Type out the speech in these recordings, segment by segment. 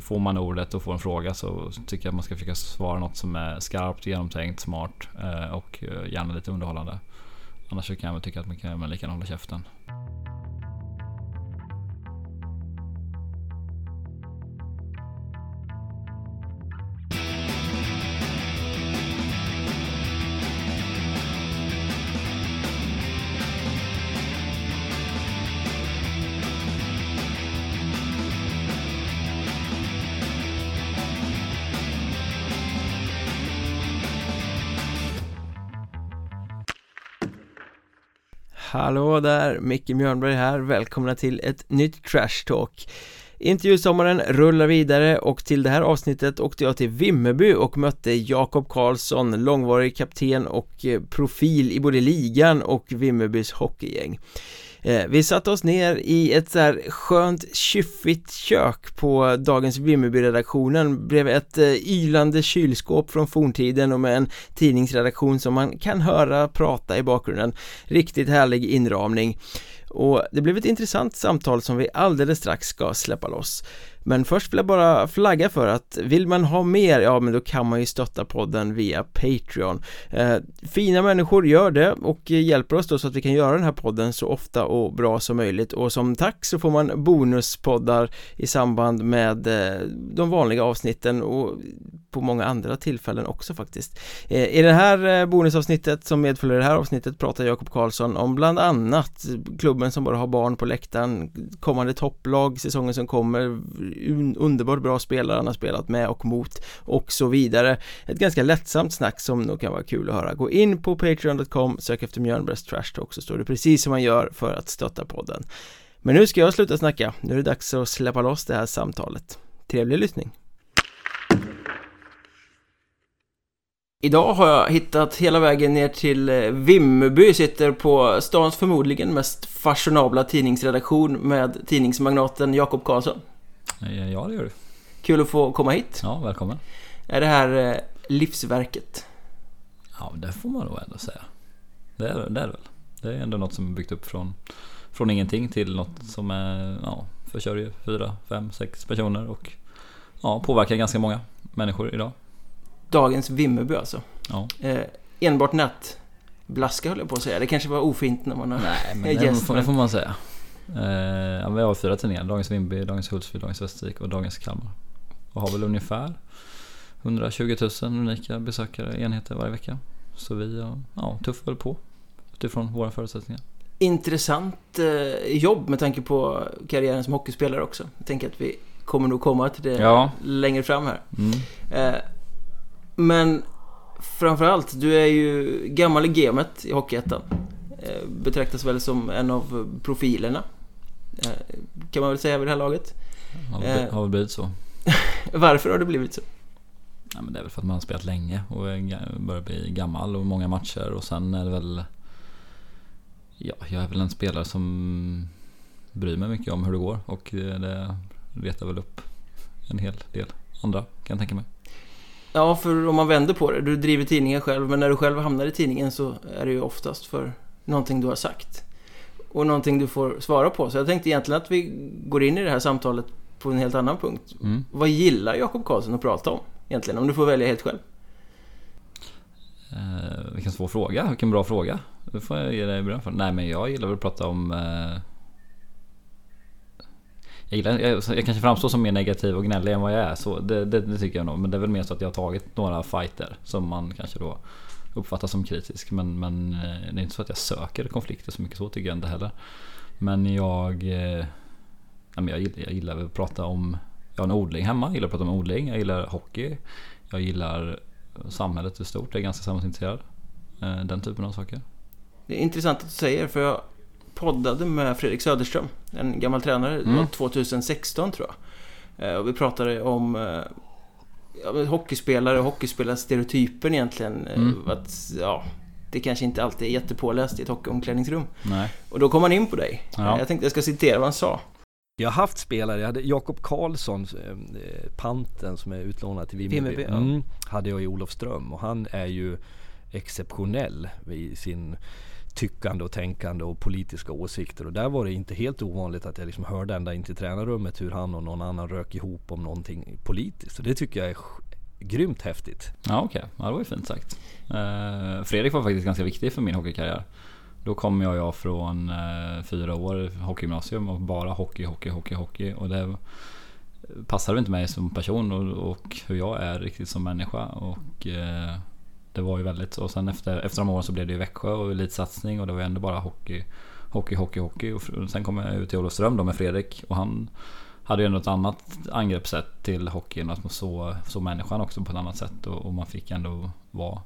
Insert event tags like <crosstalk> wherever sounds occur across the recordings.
får man ordet och får en fråga så tycker jag att man ska försöka svara något som är skarpt, genomtänkt, smart eh, och eh, gärna lite underhållande. Annars så kan jag väl tycka att man kan lika gärna hålla käften. Hallå där, Micke Mjörnberg här, välkomna till ett nytt Trash Talk. Intervjusommaren rullar vidare och till det här avsnittet åkte jag till Vimmerby och mötte Jakob Karlsson, långvarig kapten och eh, profil i både ligan och Vimmerbys hockeygäng. Eh, vi satte oss ner i ett så här skönt kyffigt kök på dagens Vimmerby-redaktionen bredvid ett eh, ylande kylskåp från forntiden och med en tidningsredaktion som man kan höra prata i bakgrunden. Riktigt härlig inramning. Och det blev ett intressant samtal som vi alldeles strax ska släppa loss men först vill jag bara flagga för att vill man ha mer, ja men då kan man ju stötta podden via Patreon. Eh, Fina människor gör det och hjälper oss då så att vi kan göra den här podden så ofta och bra som möjligt. Och som tack så får man bonuspoddar i samband med eh, de vanliga avsnitten och på många andra tillfällen också faktiskt. Eh, I det här eh, bonusavsnittet som medföljer det här avsnittet pratar Jakob Karlsson om bland annat klubben som bara har barn på läktaren kommande topplag, säsongen som kommer underbart bra spelare han har spelat med och mot och så vidare. Ett ganska lättsamt snack som nog kan vara kul att höra. Gå in på patreon.com, sök efter Mjölnbergs Trash Talk så står det precis som man gör för att stötta podden. Men nu ska jag sluta snacka, nu är det dags att släppa loss det här samtalet. Trevlig lyssning. Idag har jag hittat hela vägen ner till eh, Vimmerby, sitter på stans förmodligen mest fashionabla tidningsredaktion med tidningsmagnaten Jakob Karlsson. Ja, det gör du. Kul att få komma hit. Ja, välkommen. Är det här eh, livsverket? Ja, det får man nog ändå säga. Det är det, är väl. Det är ändå något som är byggt upp från, från ingenting till något som är, ja, försörjer fyra, fem, sex personer och ja, påverkar ganska många människor idag. Dagens Vimmerby alltså? Ja. Eh, enbart natt blaska höll jag på att säga. Det kanske var ofint när man har Nej, men <laughs> det, får, det får man säga. Eh, vi har fyra tidningar. Dagens Vimby, Dagens Hultsfred, Dagens Västervik och Dagens Kalmar. Och har väl ungefär 120 000 unika besökare, enheter varje vecka. Så vi ja, tuffar väl på utifrån våra förutsättningar. Intressant eh, jobb med tanke på karriären som hockeyspelare också. Jag tänker att vi kommer nog komma till det ja. längre fram här. Mm. Eh, men framförallt, du är ju gammal i gamet i Hockeyettan. Eh, betraktas väl som en av profilerna kan man väl säga vid det här laget. Har väl, har väl blivit så. <laughs> Varför har det blivit så? Ja, men det är väl för att man har spelat länge och börjar bli gammal och många matcher och sen är det väl Ja, jag är väl en spelare som bryr mig mycket om hur det går och det retar väl upp en hel del andra kan jag tänka mig. Ja, för om man vänder på det. Du driver tidningen själv men när du själv hamnar i tidningen så är det ju oftast för någonting du har sagt och någonting du får svara på. Så jag tänkte egentligen att vi går in i det här samtalet på en helt annan punkt. Mm. Vad gillar Jakob Karlsson att prata om egentligen? Om du får välja helt själv. Eh, vilken svår fråga, vilken bra fråga. Det får jag ge dig beröm för. Nej men jag gillar väl att prata om... Eh... Jag, gillar, jag, jag, kanske framstår som mer negativ och gnällig än vad jag är. Så det, det, det, tycker jag nog. Men det är väl mer så att jag har tagit några fighter som man kanske då uppfattas som kritisk. Men, men eh, det är inte så att jag söker konflikter så mycket så tycker jag inte heller. Men jag, eh, jag, gillar, jag gillar att prata om, jag har en odling hemma, jag gillar att prata om odling, jag gillar hockey. Jag gillar samhället i stort, jag är ganska samhällsintresserad. Eh, den typen av saker. Det är intressant att du säger för jag poddade med Fredrik Söderström, en gammal tränare, mm. 2016 tror jag. Och vi pratade om ja, hockeyspelare och hockeyspelarstereotypen egentligen. Eh, mm. Att, ja, det kanske inte alltid är jättepåläst i ett hockeyomklädningsrum. Nej. Och då kom han in på dig. Ja. Jag tänkte jag ska citera vad han sa. Jag har haft spelare, jag hade Jakob Karlsson, eh, panten som är utlånad till Vimmerby. Mm, ja. Hade jag i Olofström och han är ju exceptionell i sin tyckande och tänkande och politiska åsikter och där var det inte helt ovanligt att jag liksom hörde ända in till tränarrummet hur han och någon annan rök ihop om någonting politiskt. Och det tycker jag är grymt häftigt. Ja okej, okay. ja, det var ju fint sagt. Eh, Fredrik var faktiskt ganska viktig för min hockeykarriär. Då kom jag, jag från eh, fyra år hockeygymnasium och bara hockey, hockey, hockey, hockey. Och det passade inte mig som person och, och, hur jag är riktigt som människa. Och eh, det var ju väldigt, och sen efter, efter de åren så blev det ju Växjö och elitsatsning och det var ju ändå bara hockey, hockey, hockey, hockey. Och sen kom jag ut till Olofström då med Fredrik och han hade ju ändå ett annat angreppssätt till hockeyn. Att man såg, såg människan också på ett annat sätt och, och man fick ändå vara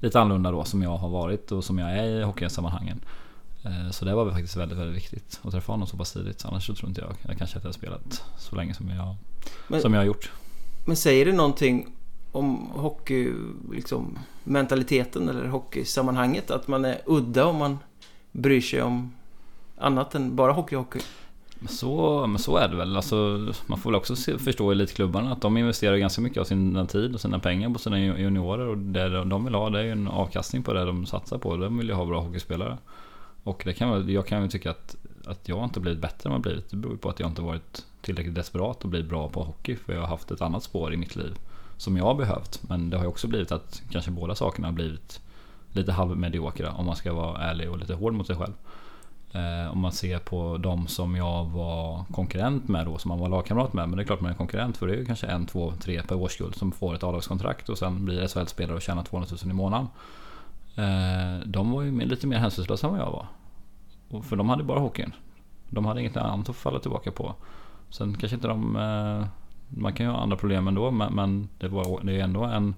lite annorlunda då som jag har varit och som jag är i hockeysammanhangen. Eh, så det var faktiskt väldigt, väldigt viktigt att träffa honom så pass tidigt. Annars så tror inte jag, jag kanske inte hade spelat så länge som jag, men, som jag har gjort. Men säger det någonting om hockey, liksom mentaliteten eller hockeysammanhanget? Att man är udda om man bryr sig om annat än bara hockey, hockey? Så, men så är det väl. Alltså, man får väl också se, förstå elitklubbarna att de investerar ganska mycket av sin tid och sina pengar på sina juniorer. Och det de vill ha det är ju en avkastning på det de satsar på. De vill ju ha bra hockeyspelare. Och det kan, jag kan ju tycka att, att jag inte blivit bättre än vad jag blivit. Det beror på att jag inte varit tillräckligt desperat att bli bra på hockey. För jag har haft ett annat spår i mitt liv som jag har behövt. Men det har ju också blivit att kanske båda sakerna har blivit lite halvmediokra om man ska vara ärlig och lite hård mot sig själv. Eh, om man ser på de som jag var konkurrent med då, som man var lagkamrat med. Men det är klart man är konkurrent för det är ju kanske en, två, tre per årskull som får ett avlagskontrakt och sen blir SHL-spelare och tjänar 200 000 i månaden. Eh, de var ju lite mer hänsynslösa än vad jag var. För de hade bara hockeyn. De hade inget annat att falla tillbaka på. Sen kanske inte de... Eh, man kan ju ha andra problem ändå men det, var, det är ändå en,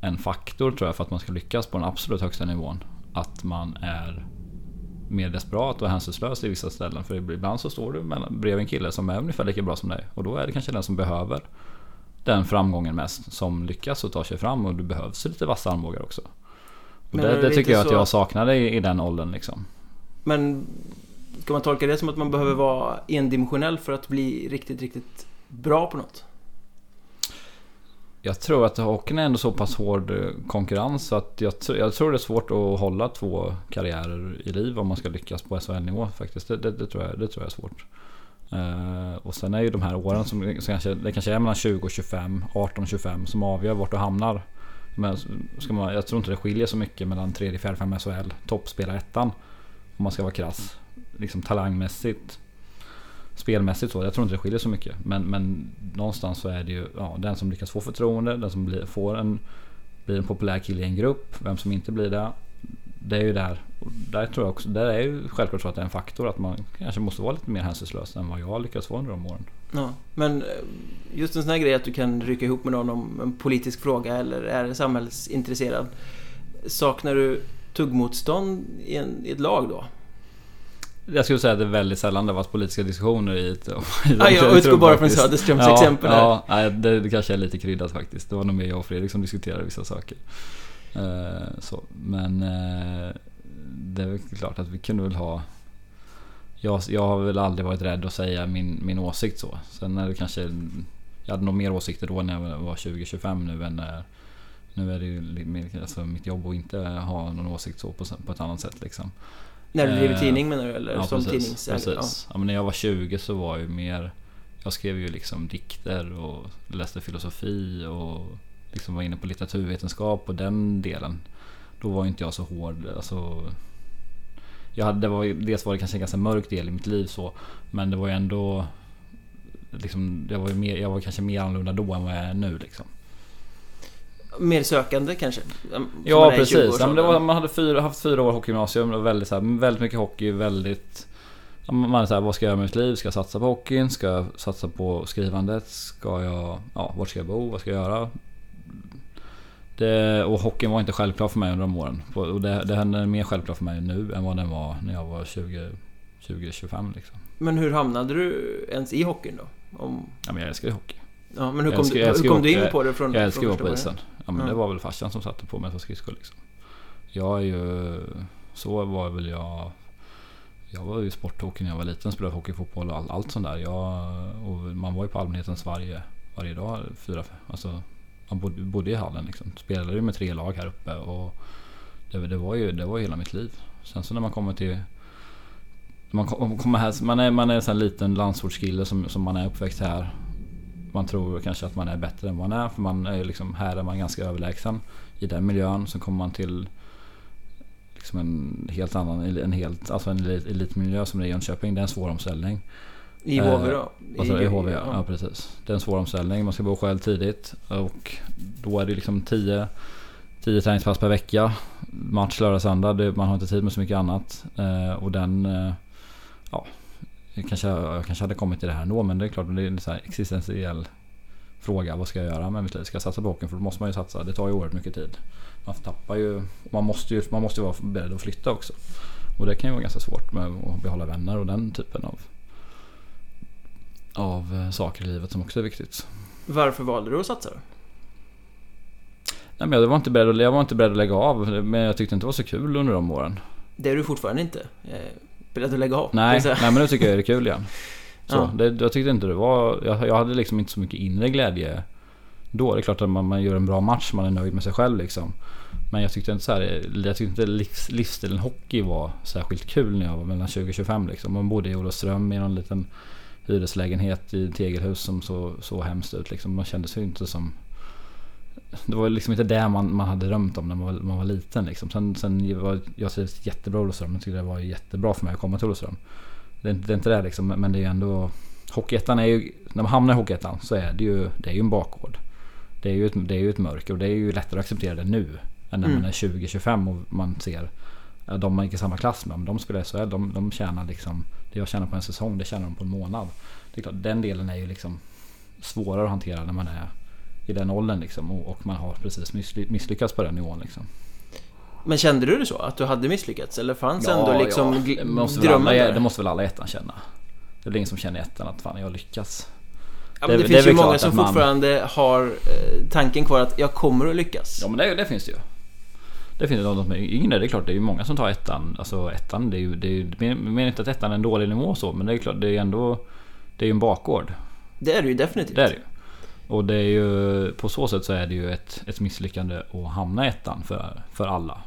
en faktor tror jag för att man ska lyckas på den absolut högsta nivån. Att man är mer desperat och hänsynslös i vissa ställen. För ibland så står du bredvid en kille som är ungefär lika bra som dig. Och då är det kanske den som behöver den framgången mest som lyckas och tar sig fram och du behövs lite vassa armbågar också. Och det, det tycker jag så... att jag saknade i, i den åldern liksom. Men ska man tolka det som att man behöver vara endimensionell för att bli riktigt, riktigt bra på något? Jag tror att hockeyn är ändå så pass hård eh, konkurrens så att jag, jag, tror det är svårt att hålla två karriärer i liv om man ska lyckas på SHL-nivå faktiskt. Det, det, det, tror jag, det tror jag är svårt. Uh, och sen är ju de här åren som, som kanske, det kanske är mellan 20 och 25, 18 och 25 som avgör vart du hamnar. Men ska man, jag tror inte det skiljer så mycket mellan 3, 4, 5 SHL, toppspelarettan. Om man ska vara krass. Liksom talangmässigt spelmässigt så. Jag tror inte det skiljer så mycket. Men, men någonstans så är det ju ja, den som lyckas få förtroende, den som blir, får en, blir en populär kille i en grupp, vem som inte blir det. Det är ju där. där tror jag också, där är ju självklart så att det är en faktor att man kanske måste vara lite mer hänsynslös än vad jag har lyckats vara under de åren. Ja, men eh, just en sån här grej att du kan rycka ihop med någon om en politisk fråga eller är samhällsintresserad. Saknar du tuggmotstånd i, en, i ett lag då? Jag skulle säga att det är väldigt sällan det varit politiska diskussioner i ett... ja, jag utgår bara från Söderströms ja, exempel här. Ja, det, det kanske är lite kryddat faktiskt. Det var nog mer jag och Fredrik som diskuterade vissa saker. Uh, så, men uh, det är väl klart att vi kunde väl ha... Jag, jag har väl aldrig varit rädd att säga min, min åsikt så. Sen är det kanske... Jag hade nog mer åsikter då när jag var 20-25 nu än när... Nu är det ju alltså, mitt jobb att inte ha någon åsikt så på, på ett annat sätt liksom. När du driver eh, tidning menar du? Eller ja, som tidningsägare? Precis. Ja. ja. men när jag var 20 så var jag mer... Jag skrev ju liksom dikter och läste filosofi och liksom var inne på litteraturvetenskap och den delen. Då var inte jag så hård. Alltså, jag hade, det var, dels var det kanske en ganska mörk del i mitt liv så. Men det var ju ändå... Liksom, jag, var mer, jag var kanske mer annorlunda då än vad jag är nu liksom mer sökande kanske? Ja precis, ja, det var, man hade fyra, haft fyra år hockeygymnasium och väldigt, så här, väldigt mycket hockey, väldigt... Man är såhär, vad ska jag göra med mitt liv? Ska jag satsa på hockeyn? Ska jag satsa på skrivandet? Ska jag... Ja, vart ska jag bo? Vad ska jag göra? Det, och hockeyn var inte självklar för mig under de åren. Och det, det är mer självklart för mig nu än vad den var när jag var 20, 20-25 liksom. Men hur hamnade du ens i hockeyn då? Om... Ja, men jag älskar ju hockey. Ja, men hur kom, älskar, du, hur kom du in på det från Jag älskar att vara på isen. Ja, men ja. det var väl farsan som satte på mig på skridskor liksom. Jag är ju... Så var väl jag... Jag var ju sporttokig när jag var liten. Spelade hockey, fotboll och all, allt sånt där. Jag, man var ju på allmänhetens varje, varje dag. Fyra, alltså, man bodde, bodde i hallen liksom. Spelade ju med tre lag här uppe. Och det, det, var ju, det var ju hela mitt liv. Sen så när man kommer till... Man kommer här, man är, man är en sån liten landsortskille som, som man är uppväxt här. Man tror kanske att man är bättre än vad man är. För man är liksom, här är man ganska överlägsen i den miljön. Sen kommer man till liksom en helt annan, en helt, alltså en elitmiljö som det är i Jönköping. Det är en svår omställning. I HV då? I, alltså, i HV ja. ja. precis. Det är en svår omställning. Man ska bo själv tidigt. Och då är det liksom 10 10 träningspass per vecka. Match lördag, söndag. Det, man har inte tid med så mycket annat. Eh, och den... Eh, ja, kanske, jag kanske hade kommit till det här ändå men det är klart det är en så existentiell fråga. Vad ska jag göra med mitt liv? Ska jag satsa på hockeyn? För då måste man ju satsa. Det tar ju oerhört mycket tid. Man tappar ju... Man måste ju, man måste ju vara beredd att flytta också. Och det kan ju vara ganska svårt med att behålla vänner och den typen av av eh, saker i livet som också är viktigt. Varför valde du att satsa då? Nej, men jag, var inte beredd att, jag var inte beredd att lägga av, men jag tyckte inte det var så kul under de åren. Det är du fortfarande inte? Beredd att lägga av? Nej, nej men nu tycker jag det är kul igen. <laughs> Så, ja. det, jag tyckte inte det var... Jag, jag hade liksom inte så mycket inre glädje då. Det är klart att man, man gör en bra match, man är nöjd med sig själv liksom. Men jag tyckte inte så här, jag tyckte inte livs, livsstilen hockey var särskilt kul när jag var mellan 20 och 25 liksom. Man bodde i Olofström i någon liten hyreslägenhet i tegelhus som såg så hemskt ut liksom. Man kände sig inte som... Det var liksom inte det man, man hade drömt om när man var, man var liten liksom. Sen, sen var jag trivs jättebra i Olofström. Jag tyckte det var jättebra för mig att komma till Olofström. Det är, det är inte det liksom, men det är ju ändå... Hockeyettan är ju... När man hamnar i Hockeyettan så är det ju, det är ju en bakgård. Det är ju ett, det är ju ett mörker och det är ju lättare att acceptera det nu. Än när mm. man är 20-25 och man ser de man gick i samma klass med. Men de spelar SHL. De, de tjänar liksom det jag tjänar på en säsong, det tjänar de på en månad. Det är klart, den delen är ju liksom svårare att hantera när man är i den åldern liksom. Och, och man har precis misslyckats på den nivån liksom. Men kände du det så? Att du hade misslyckats? Eller fanns ja, ändå liksom ja. det måste drömmen alla, Det måste väl alla ettan känna? Det är väl ingen som känner i ettan att fan jag har lyckats. Ja, det, det finns det ju många som man... fortfarande har eh, tanken kvar att jag kommer att lyckas. Ja men det, det finns det ju. Det finns något med yngre, det är klart det är ju många som tar ettan. Alltså ettan, det är ju, det är ju, menar inte att ettan är en dålig nivå så, men det är klart det är ändå Det är ju en bakgård. Det är det ju definitivt. Det är det ju. Och det är ju, på så sätt så är det ju ett, ett misslyckande att hamna i ettan för, för alla.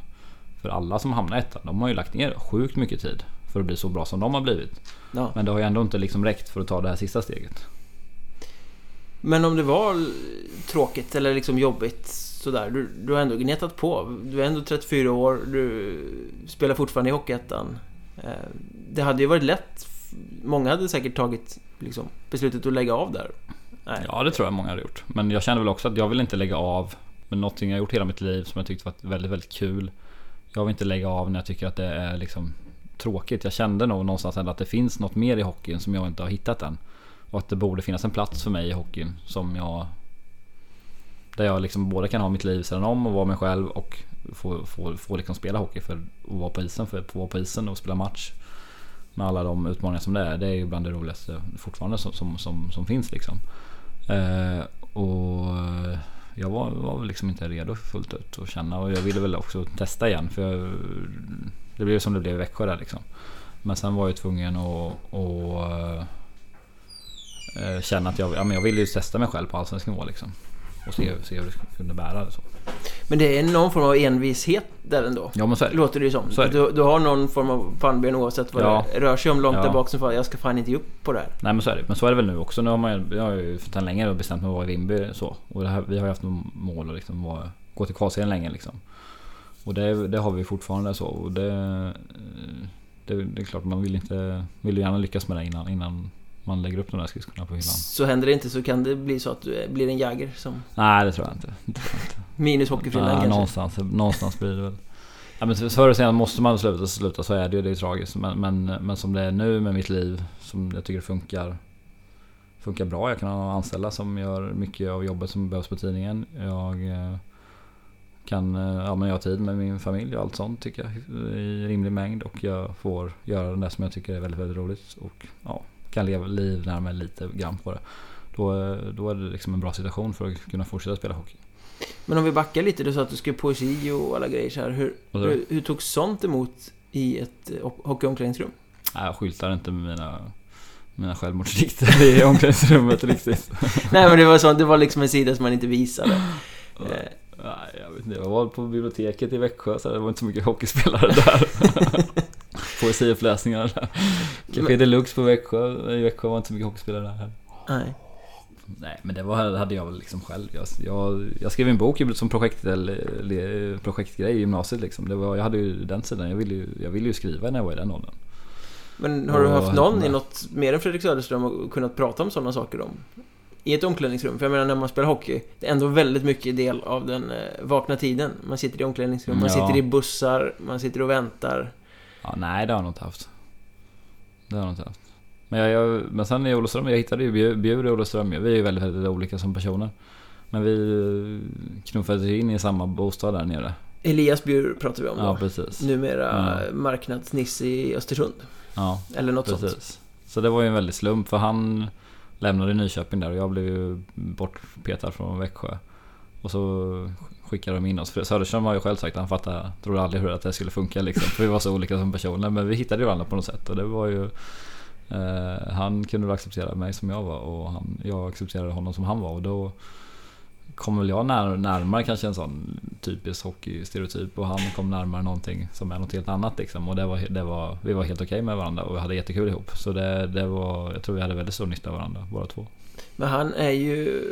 För alla som hamnar i ettan, de har ju lagt ner sjukt mycket tid för att bli så bra som de har blivit. Ja. Men det har ju ändå inte liksom räckt för att ta det här sista steget. Men om det var tråkigt eller liksom jobbigt sådär. Du, du har ändå gnetat på. Du är ändå 34 år. Du spelar fortfarande i Hockeyettan. Eh, det hade ju varit lätt. Många hade säkert tagit liksom, beslutet att lägga av där. Nej. Ja, det tror jag många hade gjort. Men jag känner väl också att jag vill inte lägga av med någonting jag gjort hela mitt liv som jag tyckte var väldigt, väldigt kul. Jag vill inte lägga av när jag tycker att det är liksom tråkigt. Jag kände nog någonstans att det finns något mer i hockeyn som jag inte har hittat än. Och att det borde finnas en plats för mig i hockeyn som jag där jag liksom både kan ha mitt liv sedan om och vara mig själv och få, få, få liksom spela hockey för att vara på isen, för att vara på isen och spela match. Med alla de utmaningar som det är. Det är ju bland det roligaste fortfarande som, som, som, som finns liksom. Eh, och eh, jag var, var liksom inte redo fullt ut att känna och jag ville väl också testa igen för jag, det blev som det blev i Växjö där liksom. Men sen var jag tvungen att, att eh, känna att jag, ja, men jag ville ju testa mig själv på allsvensk nivå liksom. Och se, se hur det kunde bära det så. Men det är någon form av envishet där ändå? Ja men så är det. Låter det ju som. Du, du, har någon form av pannben oavsett vad ja. det rör sig om långt ja. där bak som fan, jag ska fan inte ge upp på det här. Nej men så är det. Men så är det väl nu också. Nu har man jag har ju sedan länge bestämt mig att vara i Vimby så. Och här, vi har ju haft mål att liksom vara, gå till kvalserien länge liksom. Och det, det, har vi fortfarande så. Och det, det, det är klart man vill inte, vill gärna lyckas med det innan, innan man lägger upp de där skridskorna på hyllan. Så händer det inte så kan det bli så att du blir en jäger som... Nej det tror jag inte. Det tror jag inte. Minus hockeyfrillan kanske? Någonstans, någonstans blir det väl. Ja, men förr eller senare måste man sluta, sluta så är det ju. Det är tragiskt. Men, men, men som det är nu med mitt liv, som jag tycker funkar funkar bra. Jag kan ha anställda som gör mycket av jobbet som behövs på tidningen. Jag eh, kan, eh, ja men jag har tid med min familj och allt sånt tycker jag i rimlig mängd. Och jag får göra det som jag tycker är väldigt, väldigt roligt. Och ja, kan leva livnära mig lite grann på det. Då, då är det liksom en bra situation för att kunna fortsätta spela hockey. Men om vi backar lite, du sa att du skrev poesi och alla grejer så här. Hur, hur, hur togs sånt emot i ett eh, hockeyomklädningsrum? Nej, jag skyltar inte med mina mina självmordsdikter i <laughs> omklädningsrummet riktigt. Nej men det var sånt, det var liksom en sida som man inte visade. Eh. Nej, jag vet inte. Jag var på biblioteket i Växjö så det var inte så mycket hockeyspelare där. <laughs> Poesiuppläsningar. <laughs> Café Deluxe på Växjö. I Växjö var inte så mycket hockeyspelare där. Nej. Nej men det var, hade jag väl liksom själv. Jag, jag, jag skrev en bok som projekt, eller, projektgrej i gymnasiet liksom. Det var, jag hade ju den sidan. Jag ville ju, jag ville ju skriva när jag var i den åldern. Men har du haft någon i något mer än Fredrik Söderström och kunnat prata om sådana saker om? I ett omklädningsrum, för jag menar när man spelar hockey Det är ändå väldigt mycket del av den eh, vakna tiden Man sitter i omklädningsrum, man Ja. sitter i bussar, man sitter och väntar Ja, nej det har jag nog inte haft. Det har jag nog inte haft. Men, jag, jag, men sen i Olofström, jag hittade ju Bjur i Olofström. Vi är ju väldigt, väldigt olika som personer. Men vi knuffades ju in i samma bostad där nere. Elias Bjur pratar vi om Ja då precis. Numera Ja. marknadsnisse i Östersund Ja Eller något sånt precis. Så det var ju en väldig slump för han lämnade Nyköping där och jag blev ju bortpetad från Växjö. Och så skickade de in oss. För Söderström har ju själv sagt att han fattade, trodde aldrig hur att det skulle funka liksom. För vi var så olika som personer. Men vi hittade ju varandra på något sätt. Och det var ju... Eh, han kunde väl acceptera mig som jag var och han, jag accepterade honom som han var. Och då kom väl jag när, närmare kanske en sån typisk hockeystereotyp. Och han kom närmare någonting som är något helt annat liksom. Och det var, det var, vi var helt okej med varandra och vi hade jättekul ihop. Så det, det var, jag tror vi hade väldigt stor nytta av varandra båda två. Men han är ju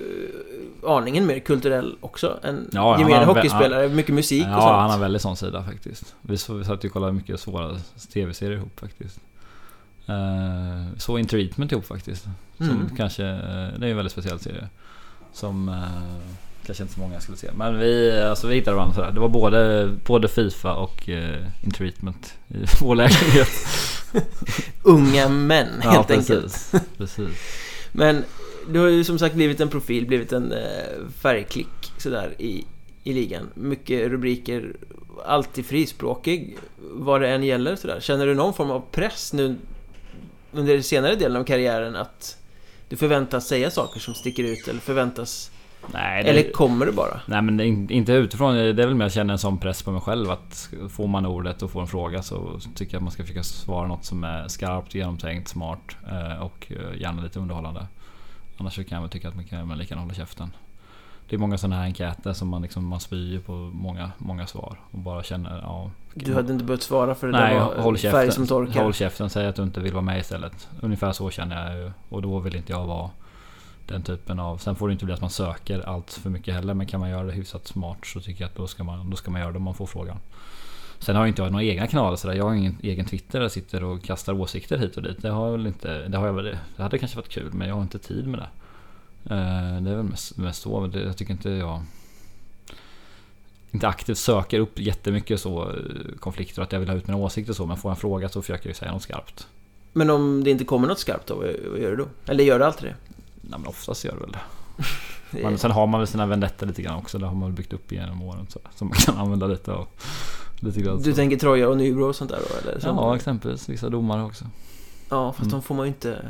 aningen mer kulturell också än Ja, han gemene hockeyspelare. Mycket musik och Ja, sånt. han har väldigt sån sida faktiskt. Vi, satt ju och kollade mycket svåra tv-serier ihop faktiskt. Uh, så In Treatment ihop faktiskt. Som Mm. kanske, eh, det är en väldigt speciell serie. Som eh, kanske inte så många skulle se. Men vi, alltså, vi hittade varandra sådär. Det var både, både Fifa och uh, In Treatment i <laughs> vår lägenhet. <laughs> Unga män ja, helt enkelt. precis, precis. Men du har ju som sagt blivit en profil, blivit en eh, färgklick sådär i, i ligan. Mycket rubriker, alltid frispråkig vad det än gäller sådär. Känner du någon form av press nu under den senare delen av karriären att du förväntas säga saker som sticker ut eller förväntas... Nej, det, Eller kommer det bara? Nej men inte utifrån, det är väl mer jag känner en sån press på mig själv att får man ordet och får en fråga så tycker jag att man ska försöka svara något som är skarpt, genomtänkt, smart eh, och eh, gärna lite underhållande. Annars så kan jag väl tycka att man kan man lika gärna hålla käften. Det är många sådana här enkäter som man liksom, man spyr på många, många svar och bara känner ja... Du hade inte behövt svara för det Nej, där var håll färg käften. som torkar. Håll käften, säg att du inte vill vara med istället. Ungefär så känner jag ju. Och då vill inte jag vara den typen av... Sen får det inte bli att man söker allt för mycket heller. Men kan man göra det hyfsat smart så tycker jag att då ska man, då ska man göra det om man får frågan. Sen har jag inte jag några egna kanaler sådär. Jag har ingen egen Twitter där jag sitter och kastar åsikter hit och dit. Det har jag väl inte... Det, har jag väl, det hade kanske varit kul men jag har inte tid med det. Eh, Det är väl mest, mest så. men det- Jag tycker inte jag inte aktivt söker upp jättemycket så eh, konflikter att jag vill ha ut mina åsikter och så. Men får jag en fråga så försöker jag säga något skarpt. Men om det inte kommer något skarpt då, vad gör du då? Eller gör du alltid det? Nej men oftast gör det väl det. <laughs> Men sen har man väl sina vendettor lite grann också. Det har man byggt upp genom åren. Så, som man kan använda lite av. Lite grann Du tänker Troja och Nybro och sånt där då? Eller? Som- Ja exempelvis vissa domare också. Ja, fast Mm. de får man ju inte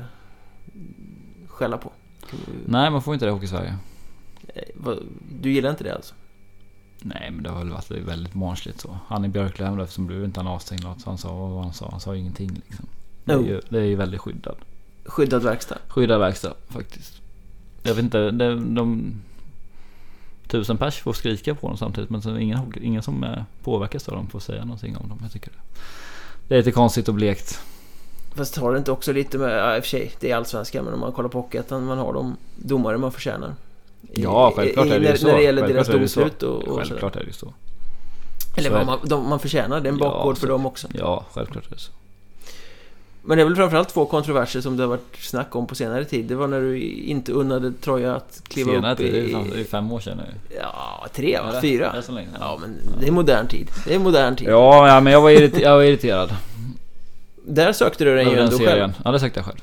skälla på. Du- Nej man får inte det i Hockey-Sverige. Eh, Du gillar inte det alltså? Nej men det har väl varit väldigt barnsligt så. Han i Björklöven eftersom blev inte han avstängd något. Så han sa vad han sa. Han sa ingenting liksom. Det är ju, det är ju väldigt skyddad. Skyddad verkstad? Skyddad verkstad faktiskt. Jag vet inte, det, de... Tusen pers får skrika på dem samtidigt men så ingen, ingen som eh, påverkas av dem får säga någonting om dem. Jag tycker det. Det är lite konstigt och blekt. Fast har det inte också lite med, ja i och för sig, det är allsvenskan men om man kollar på Hockeyettan, man har de domare man förtjänar. I- Ja, självklart i, är det ju så. När det gäller Självklart deras domslut och, och sådär. Självklart är det ju så. Eller så man, de, man förtjänar, det är en Ja, bakgård för så- dem också. Ja, självklart är det så. Men det är väl framförallt två kontroverser som det har varit snack om på senare tid. Det var när du inte unnade Troja att kliva Senare upp är ju i... fan- det är fem år sedan nu. Ja, tre Är va? det? Fyra? Är det så länge? Ja, men det är modern tid. Det är modern tid. Ja, men jag var, irriter- jag var irriterad. Där sökte du den ju ändå själv. Ja, det sökte jag själv.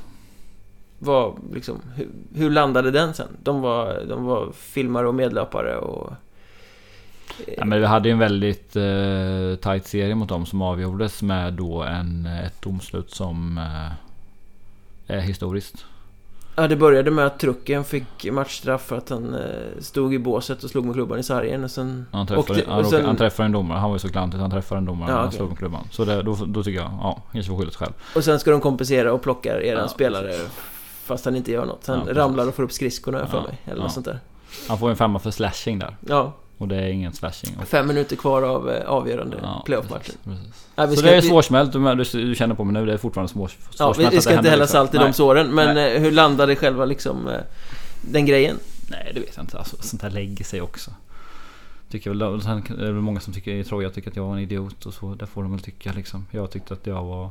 Vad, liksom, hur, hur landade den sen? De var, de var filmare och medlöpare och... Ja, men vi hade ju en väldigt eh, tight serie mot dem som avgjordes med då en, ett domslut som eh, är historiskt. Ja, det började med att trucken fick matchstraff för att han eh, stod i båset och slog med klubban i sargen och sen... Han träffade, det- han, sen- han träffade en domare. Han var ju så klantig. Han träffade en domare Ja, han okej. slog med klubban. Så det, då, då tycker jag, ja, kanske får skyldigt själv. Och sen ska de kompensera och plocka eran Ja, spelare fast han inte gör något. Han Ja, ramlar och får upp skridskorna för Ja, mig, eller ja. något sånt där. Han får en femma för slashing där. Ja, Och det är ingen slashing. Fem minuter kvar av eh, avgörande ja, playoff-matchen. Ja, Så det är svårsmält, du, du, känner på mig nu, det är fortfarande små, svårsmält Ja, vi, ska inte hälla liksom. salt i Nej. de såren, men Nej. eh, hur landade själva liksom eh, den grejen? Nej, det vet jag inte. Alltså, sånt här lägger sig också. Tycker väl, sen är det många som tycker, jag tror jag tycker att jag var en idiot och så. Det får de väl tycka liksom. Jag tyckte att jag var...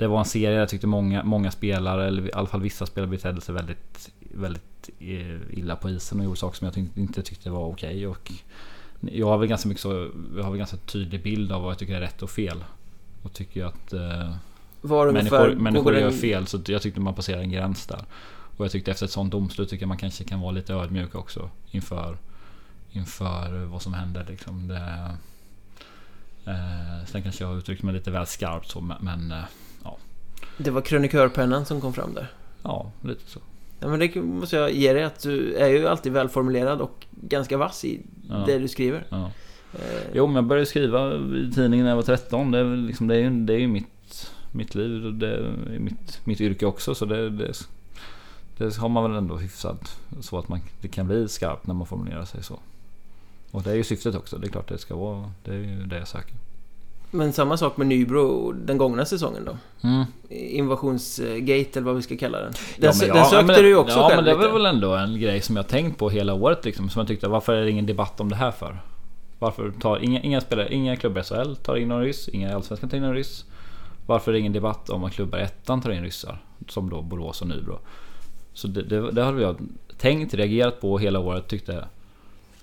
Det var en serie jag tyckte många, många spelare, eller i alla fall vissa spelare betedde sig väldigt, väldigt eh, illa på isen och gjorde saker som jag tyckte, inte tyckte var okej. Och jag har väl ganska mycket så, jag har väl ganska tydlig bild av vad jag tycker är rätt och fel. Och tycker att eh, ungefär... människor, människor gör fel så jag tyckte man passerar en gräns där. Och jag tyckte efter ett sånt domslut tycker jag man kanske kan vara lite ödmjuk också inför, inför vad som händer. Liksom. Det, eh, sen kanske jag har uttryckt mig lite väl skarpt så men eh, Det var krönikörpennan som kom fram där. ja, lite så. Ja, men det måste jag ge dig att du är ju alltid välformulerad och ganska vass i Ja. det du skriver. Ja. Eh, Jo men jag började skriva i tidningen när jag var 13. Det är, liksom, det är ju, det är ju mitt, mitt liv och det är mitt, mitt yrke också. Så det, det, det har man väl ändå hyfsat så att man, det kan bli skarpt när man formulerar sig så. Och det är ju syftet också. Det är klart det ska vara. Det är ju det jag söker. Men samma sak med Nybro den gångna säsongen då? Mm. Invasionsgate eller vad vi ska kalla den. Den, Ja, men den ja, sökte men, du ju också Ja själv men det lite. var väl ändå en grej som jag tänkt på hela året liksom. Som jag tyckte, varför är det ingen debatt om det här för? Varför tar inga, inga spelare, inga klubbar i SHL tar in någon ryss, inga i Allsvenskan tar in någon ryss. Varför är det ingen debatt om att klubbar i ettan tar in ryssar? Som då Borås och Nybro. Så det, det, det hade jag tänkt, reagerat på hela året. Tyckte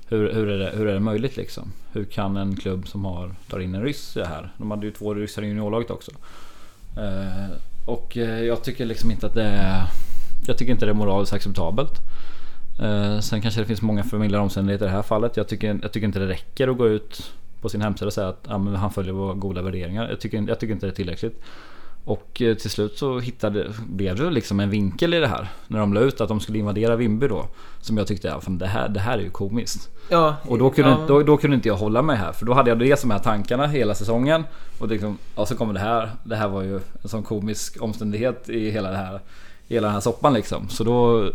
hur, hur, är det, hur är det möjligt liksom? Hur kan en klubb som har, tar in en ryss i det här? De hade ju två ryssar i juniorlaget också. Eh, och eh, jag tycker liksom inte att det är... Jag tycker inte det är moraliskt acceptabelt. Eh, sen kanske det finns många familjer omständigheter i det här fallet. Jag tycker, jag tycker inte det räcker att gå ut på sin hemsida och säga att ja, men han följer våra goda värderingar. Jag tycker, jag tycker inte det är tillräckligt. Och eh, till slut så hittade, blev det liksom en vinkel i det här. När de la ut att de skulle invadera Vimby då. Som jag tyckte, ja, fan, det, här, det här är ju komiskt. Ja, Och då kunde, ja, då, då kunde inte jag hålla mig här. För då hade jag det som här tankarna hela säsongen. Och, liksom, och så kommer det här. Det här var ju en sån komisk omständighet i hela, det här, hela den här soppan liksom. Så då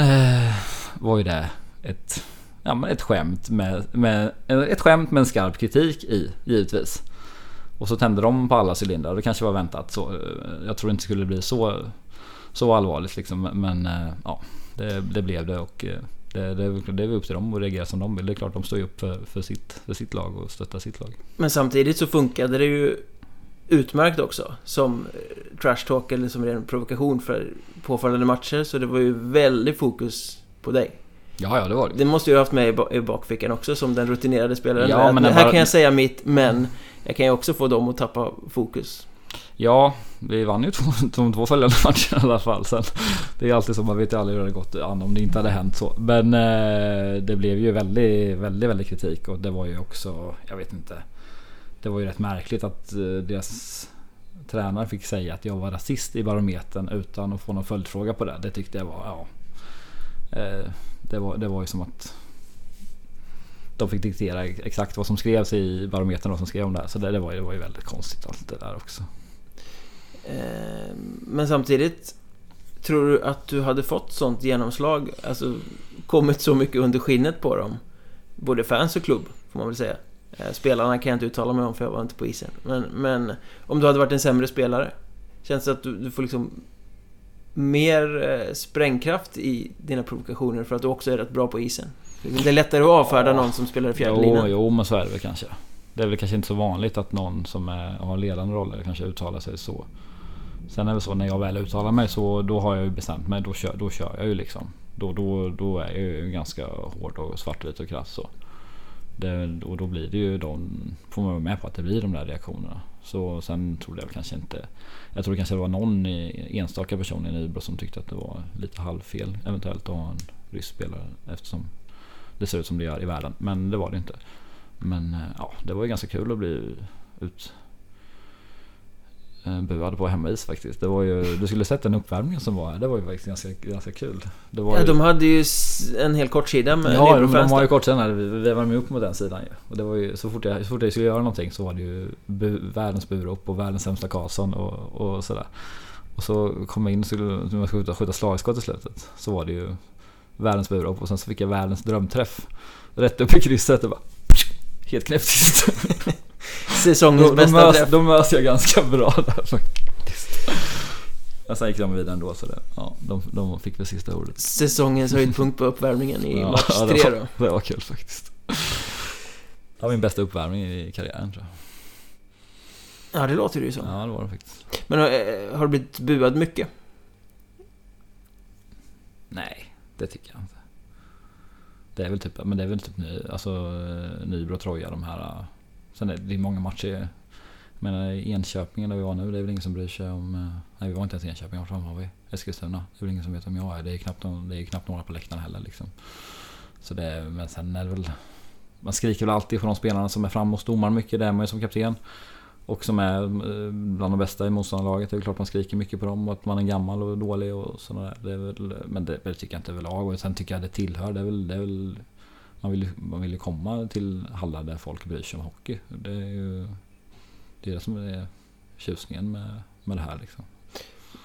eh, var ju det ett, ja, men ett skämt med, med, ett skämt med en skarp kritik i, givetvis. Och så tände de på alla cylindrar. Det kanske var väntat. Så, eh, jag tror inte det skulle bli så, så allvarligt liksom. Men eh, ja, det, det blev det. Och eh, det, det, det är upp till dem att reagera som de vill. Det är klart de står ju upp för, för, sitt, för sitt lag och stöttar sitt lag. Men samtidigt så funkade det ju utmärkt också som eh, trash talk eller som ren provokation för påfallande matcher. Så det var ju väldigt fokus på dig. Ja, ja det var det. Det måste ju ha haft med i ba- i bakfickan också som den rutinerade spelaren. Ja, men här bara- kan jag säga mitt, men jag kan ju också få dem att tappa fokus. Ja, vi vann ju två, <laughs> de två följande matcherna i alla fall. Sen, det är alltid så, man vet ju aldrig hur det hade gått an om det inte hade hänt så. Men eh, det blev ju väldigt, väldigt, väldigt kritik och det var ju också, jag vet inte. Det var ju rätt märkligt att eh, deras tränare fick säga att jag var rasist i barometern utan att få någon följdfråga på det. Det tyckte jag var, ja. Eh, det, var, det var ju som att de fick diktera exakt vad som skrevs i barometern och som skrev om det här. Så det, det, var, ju, det var ju väldigt konstigt allt det där också. Ehm, men samtidigt Tror du att du hade fått sånt genomslag? Alltså kommit så mycket under skinnet på dem? Både fans och klubb, får man väl säga. Eh, spelarna kan jag inte uttala mig om för jag var inte på isen. Men, men om du hade varit en sämre spelare? Känns det att du, du får liksom mer eh, sprängkraft i dina provokationer för att du också är rätt bra på isen? Det är lättare att avfärda någon som spelar i fjärde Jo, linan. jo, men så är det väl kanske. Det är väl kanske inte så vanligt att någon som är, har ledande roller kanske uttalar sig så. Sen är det så när jag väl uttalar mig så då har jag ju bestämt mig. Då kör, då kör jag ju liksom. Då, då, då är jag ju ganska hård och svartvit och krass så. Det, och då blir det ju de, får man vara med på att det blir de där reaktionerna. Så sen trodde jag kanske inte. Jag tror kanske det var någon enstaka person i Nybro som tyckte att det var lite halvfel eventuellt att ha en rysk spelare eftersom det ser ut som det gör i världen. Men det var det inte. Men eh, ja, det var ju ganska kul att bli ut eh, buad på hemmais faktiskt. Det var ju, du skulle sett den uppvärmningen som var här. Det var ju faktiskt ganska, ganska kul. Det var Ja, ju, de hade ju en hel kortsida med Ja, de, de har ju kortsidan här. Vi vi var med upp mot den sidan ju. Och det var ju så fort jag, så fort jag skulle göra någonting så var det ju bu, världens burop och världens sämsta Karlsson och, och sådär. Och så kom jag in och skulle, när jag skulle skjuta, skjuta slagskott i slutet. Så var det ju världens burhopp och sen så fick jag världens drömträff. Rätt upp i krysset och bara helt knäpptyst. <laughs> Säsongens Då, bästa mös, träff. då mös jag ganska bra där faktiskt. Och sen gick de vidare ändå så det, ja, de, de fick väl sista ordet. Säsongens höjdpunkt på uppvärmningen i <laughs> Ja, match ja, tre det då. var, det var kul faktiskt. Det var min bästa uppvärmning i karriären tror jag. Ja, det låter det ju som. Ja det var det faktiskt. Men eh, har du blivit buad mycket? Nej, det tycker jag inte. Det är väl typ, men det är väl typ ny, alltså, eh, Nybro Troja de här. Eh. Sen är det är många matcher. Jag menar Enköping där vi var nu, det är väl ingen som bryr sig om... Eh, nej vi var inte ens i Enköping, vart var vi? Eskilstuna. Det är väl ingen som vet vem jag är. Det är knappt, någon, det är knappt några på läktaren heller liksom. Så det, men sen är det väl... Man skriker väl alltid på de spelarna som är framme hos domaren mycket. Det är man ju som kapten. Och som är eh, bland de bästa i motståndarlaget. Det är klart man skriker mycket på dem och att man är gammal och dålig och sådär. Det är väl, men det, det tycker jag inte överlag. Och sen tycker jag det tillhör. Det är väl, det är väl man, vill, man vill ju komma till hallar där folk bryr sig om hockey. Det är ju det, är det som är tjusningen med, med det här liksom.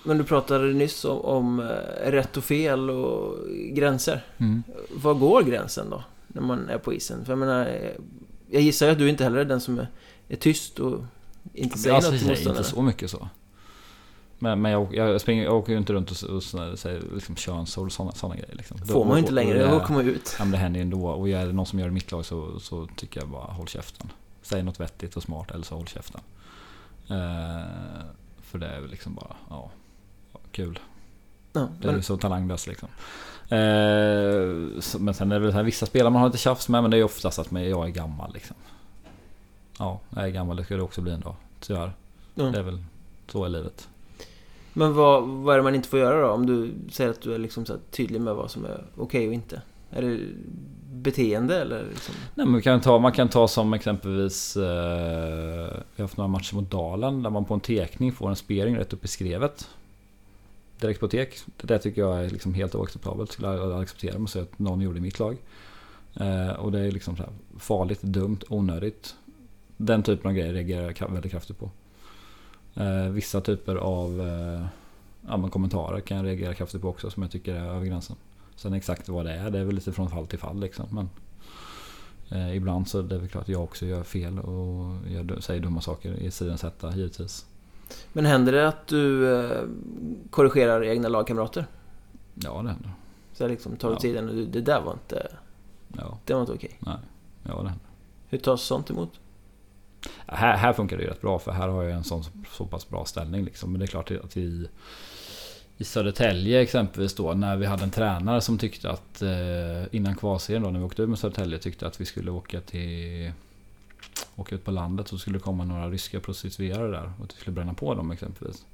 Men du pratade nyss om, om eh, rätt och fel och gränser. Var går gränsen då? När man är på isen? För jag menar, eh, jag gissar att du inte heller är den som är, är tyst och inte säger alltså, något till säger inte så mycket så. Men, men jag, jag, springer, jag åker ju inte runt och, och säger liksom könsord och sådana, sådana grejer. Liksom. Får man ju inte längre, det, kommer ut. Ja, men det händer ju ändå. Och är det någon som gör det i mitt lag så, så tycker jag bara håll käften. Säg något vettigt och smart eller så håll käften. Eh, för det är väl liksom bara, ja, kul. Ja, Det är men, ju så talanglöst liksom. Eh, så, men sen är det väl så här, vissa spelare man har lite tjafs med men det är ju oftast att man- jag är gammal liksom. Ja, jag är gammal, det ska det också bli en dag. Tyvärr. ja. Det är väl så i livet. men vad, vad är det man inte får göra då? Om du säger att du är liksom så tydlig med vad som är okej och inte. Är det beteende eller liksom? Nej, men man, kan ta, man kan ta som exempelvis eh, Vi har haft några matcher mot Dalen där man på en tekning får en spering rätt upp i skrevet. Direkt på tek. Det där tycker jag är liksom helt oacceptabelt. Skulle jag acceptera om att någon gjorde i mitt lag. Eh, och det är liksom så här farligt, dumt, onödigt. Den typen av grejer reagerar jag väldigt kraftigt på. Eh, vissa typer av eh, ja, men kommentarer kan jag reagera kraftigt på också som jag tycker är över gränsen. Sen exakt vad det är, det är väl lite från fall till fall liksom. Men eh, ibland så är det väl klart att jag också gör fel och du- säger dumma saker i sidans hetta givetvis. Men händer det att du eh, korrigerar egna lagkamrater? Ja det händer. Så här liksom tar du Ja. tiden och du, det där var inte, Ja, det var inte okej. nej. Ja det händer. Hur tas sånt emot? Här, här funkar det ju rätt bra för här har jag en sån så pass bra ställning liksom. Men det är klart att i, i Södertälje exempelvis då när vi hade en tränare som tyckte att eh, innan kvalserien då när vi åkte ut med Södertälje tyckte att vi skulle åka till åka ut på landet så skulle det komma några ryska prostituerade där och att vi skulle bränna på dem exempelvis.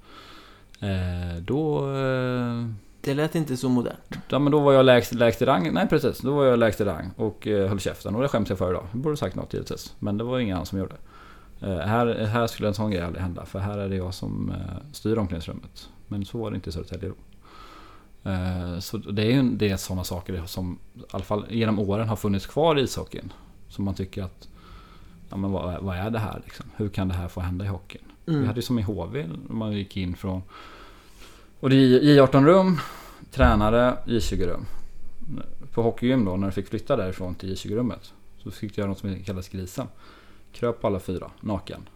Eh, då eh, Det lät inte så modernt. Ja men då var jag lägst, lägst i rang. Nej precis, då var jag lägst i rang och eh, höll käften. Och det skäms jag för idag. Jag borde sagt något givetvis. Men det var ingen annan som gjorde. Eh, här, här skulle en sån grej aldrig hända. För här är det jag som eh, styr omklädningsrummet. Men så var det inte i Södertälje då. Eh, så det är ju det är sådana saker som i alla fall genom åren har funnits kvar i ishockeyn. Som man tycker att Ja men vad, vad är det här liksom? Hur kan det här få hända i hockeyn? Vi Mm. hade ju som i HV, man gick in från... Och det är J18-rum, tränare, J20-rum. På hockeygym då, när du fick flytta därifrån till J20-rummet. Så fick du göra något som kallas grisen. Kröp på alla fyra, naken.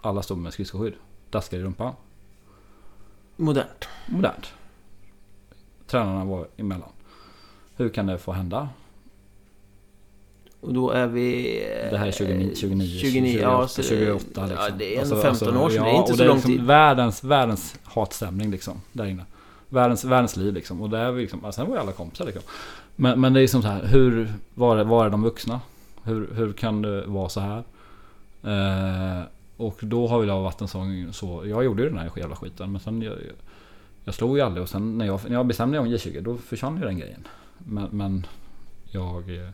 Alla stod med skridskoskydd. Daskar i rumpan. Modernt. Modernt. Tränarna var emellan. Hur kan det få hända? Och då är vi... Det här är 29, 29, 29 ja, 28, så det- 28 liksom. Ja, det är ändå 15 år sedan. ja, det är inte så lång liksom tid. Världens, världens hatstämning liksom, där inne. Världens, världens liv liksom. Och där är vi liksom, alltså, sen var ju alla kompisar liksom. Men, men det är liksom så här, hur, var är, var är de vuxna? Hur, hur kan det vara så här? Eh, och då har väl jag varit en sån, så, jag gjorde ju den här jävla skiten. Men sen, jag, jag slog ju aldrig och sen när jag, när jag bestämde mig om J20 då försvann ju den grejen. Men, men jag eh,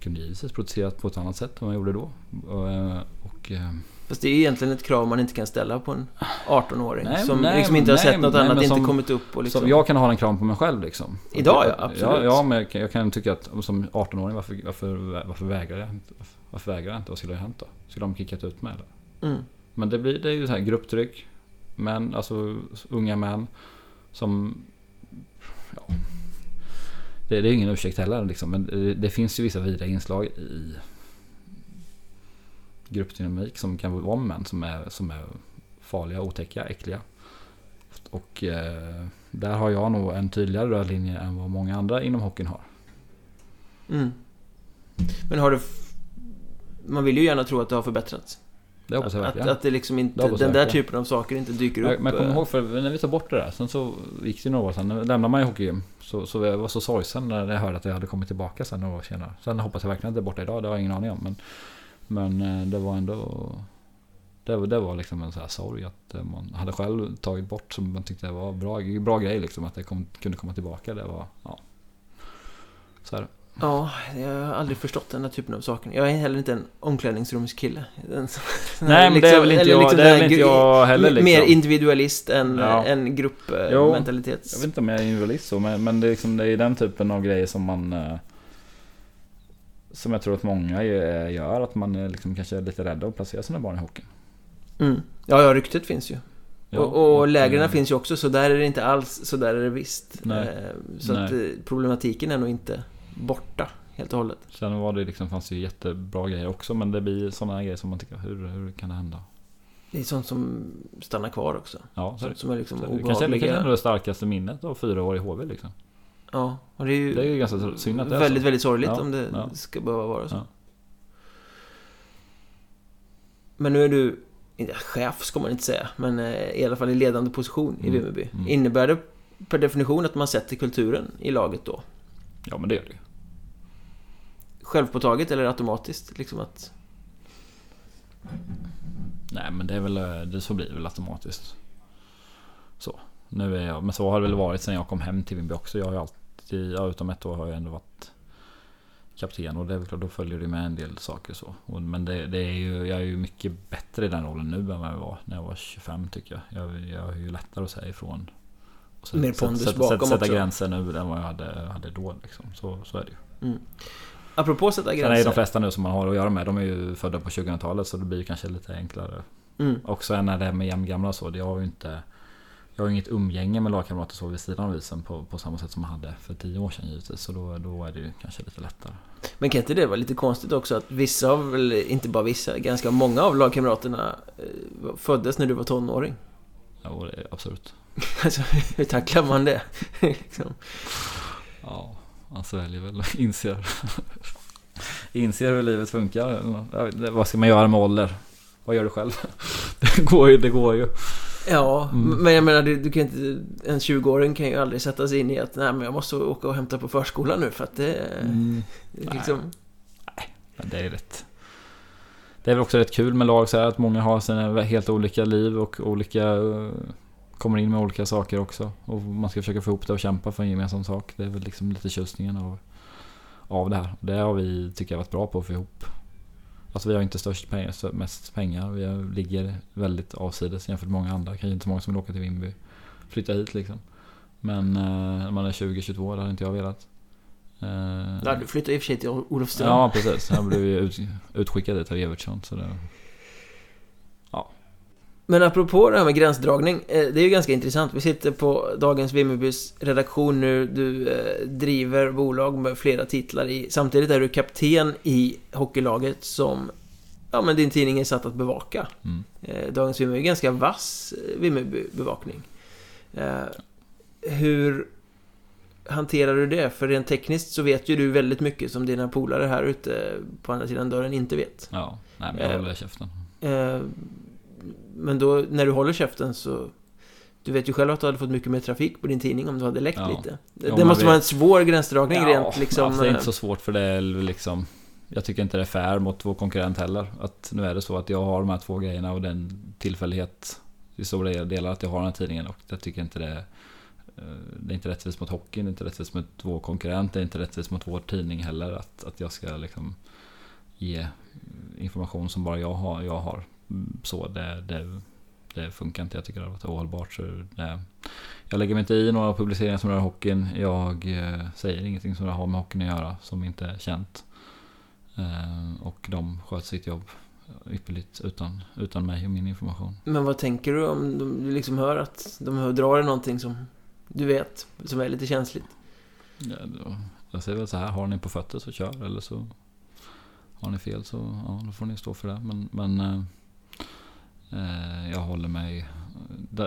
kunde givetvis protesterat på ett annat sätt än vad jag gjorde då. Och, eh, och eh, Fast det är egentligen ett krav man inte kan ställa på en 18-åring. Nej, som nej, liksom inte har nej, sett något annat, men inte som- kommit upp och liksom... Så jag kan ha en kram på mig själv liksom. Idag, ja, Ja, absolut. ja men jag kan, jag kan tycka att som 18-åring, varför, varför, varför vägrar jag inte? Varför, varför vägrar jag inte? Vad skulle ha hänt då? Skulle de kickat ut mig eller? Mm. Men det, blir, det är ju så här grupptryck. Män, alltså unga män. Som... Ja. det, det är ingen ursäkt heller liksom, men det, det finns ju vissa vidriga inslag i gruppdynamik som kan vara män som är, som är farliga, otäcka, äckliga. Och eh, där har jag nog en tydligare röd linje än vad många andra inom hockeyn har. Mm. Men har det... f- Man vill ju gärna tro att det har förbättrats. Det hoppas jag Att, verkligen. att, att det liksom Det inte, hoppas den där typen av saker inte dyker upp. Men kommer eh, ihåg för när vi tog bort det där. Sen så gick det några år. När lämnade man ju hockeygym. Så, så jag var så sorgsen när jag hörde att jag hade kommit tillbaka sen några år senare. Sen hoppas jag verkligen att det är borta idag. Det har jag ingen aning om. Men, men eh, det var ändå... Det, var- det var liksom en sån här sorg att eh, man hade själv tagit bort som man tyckte var bra, bra grej liksom. Att det kom, kunde komma tillbaka. Det var... Ja. Så är det. Ja, jag har aldrig förstått den här typen av saker. Jag är heller inte en omklädningsrumskille. Den här Nej men det är liksom- väl inte jag, liksom det är här väl inte jag heller liksom. Mer individualist än, Ja. än gruppmentalitet. Jag vet inte om jag är individualist så, men, men det, är liksom, det är den typen av grejer som man... eh, Som jag tror att många eh, gör, att man är liksom kanske är lite rädda att placera sina barn i hockeyn. Mm. Ja, ja, ryktet finns ju. Ja, och och lägren eh, finns ju också, så där är det inte alls, så där är det visst. Nej. Eh, Så att eh, problematiken är nog inte borta helt och hållet. Sen var det liksom, fanns det ju jättebra grejer också, men det blir sådana grejer som man tycker, hur, hur kan det hända? Det är sånt som stannar kvar också. Ja, så. Sånt som är liksom Så det kanske, det kanske är det starkaste minnet av fyra år i HV liksom. Ja, och det är ju Det är ju ganska synd att det är väldigt, så. väldigt sorgligt Ja, om det ja. ska behöva vara så. Ja. Men nu är du, inte chef ska man inte säga, men eh, i alla fall i ledande position i Mm, Vimmerby. mm. Innebär det per definition att man sätter kulturen i laget då? Ja, men det gör det ju. Självpåtaget eller automatiskt? Liksom att... Nej men det är väl, eh, det så blir det väl automatiskt. Så. Nu är jag, men så har det väl varit sen jag kom hem till Vimmerby också. Jag har ju alltid, ja, utom ett år har jag ändå varit kapten och det är väl klart, då följer det med en del saker så. Och, men det, det är ju, jag är ju mycket bättre i den rollen nu än vad jag var när jag var 25 tycker jag. Jag, jag har ju lättare att säga ifrån. Och så- Mer pondus sätta, bakom sätta, sätta också. gränser nu än vad jag hade, hade då liksom. Så, så är det ju. Mm. Apropå sätta Sen är gränser. de flesta nu som man har att göra med, de är ju födda på 2000-talet så det blir kanske lite enklare Mm. Också när det är med jämngamla och så. Jag har ju inte Jag har inget umgänge med lagkamrater så vid sidan av isen på, på samma sätt som man hade för tio år sedan givetvis. Så då, då är det ju kanske lite lättare. Men kan inte det vara lite konstigt också att vissa av, eller inte bara vissa, ganska många av lagkamraterna eh, föddes när du var tonåring? Ja, absurt. <laughs> Alltså, hur tacklar man det? <laughs> liksom. Ja, man sväljer väl <laughs> inser. inser hur livet funkar. Jag Vad ska man göra med ålder? Vad gör du själv? <laughs> Det går ju, det går ju. Ja, Mm. men jag menar, du, du kan inte, en 20-åring kan ju aldrig sätta sig in i att nej men jag måste åka och hämta på förskolan nu för att det Mm. det är liksom... Men det är rätt. Det är väl också rätt kul med lag så här att många har sina helt olika liv och olika eh, kommer in med olika saker också. Och man ska försöka få ihop det och kämpa för en gemensam sak. Det är väl liksom lite tjusningen av, av det här. Det har vi, tycker jag, varit bra på att få ihop. Alltså vi har inte störst pengar, mest pengar. Vi ligger väldigt avsides jämfört med många andra. Kanske inte så många som vill åka till Vimby. Flytta hit liksom. Men eh, när man är 20-22, det hade inte jag velat. Eh, du flyttade i och för sig till Olofström. Ja precis, jag blev ju ut, utskickad dit av Evertsson så det... Men apropå det här med gränsdragning, eh, det är ju ganska intressant. Vi sitter på dagens Vimmerbys redaktion nu. Du eh, driver bolag med flera titlar i. Samtidigt är du kapten i hockeylaget som ja, men din tidning är satt att bevaka. Mm. Eh, Dagens Vimmerby är ganska vass Vimmerby-bevakning. Eh, Hur hanterar du det? För rent tekniskt så vet ju du väldigt mycket som dina polare här ute på andra sidan dörren inte vet. Ja, nej men jag håller käften. Men då, när du håller käften så... Du vet ju själv att du hade fått mycket mer trafik på din tidning om du hade läckt Ja. lite. Det, Ja, det man måste vet. vara en svår gränsdragning rent liksom... alltså, det är inte eh, så svårt för det är liksom... Jag tycker inte det är fair mot vår konkurrent heller. Att nu är det så att jag har de här två grejerna och den tillfällighet i stora delar att jag har den här tidningen och jag tycker inte det är... eh, Det är inte rättvist mot hockeyn, det är inte rättvist mot vår konkurrent, det är inte rättvist mot vår tidning heller att, att jag ska liksom ge information som bara jag har. Jag har. Så det, det, det funkar inte. Jag tycker det har varit ohållbart. Så det, jag lägger mig inte i några publiceringar som rör hockeyn. Jag eh, säger ingenting som har med hockeyn att göra som inte är känt. Eh, och de sköter sitt jobb ypperligt utan, utan mig och min information. Men vad tänker du om de, du liksom hör att de drar i någonting som du vet, som är lite känsligt? Ja, då, jag säger väl så här, har ni på fötter så kör eller så har ni fel så ja, då får ni stå för det. Men, men eh jag håller mig,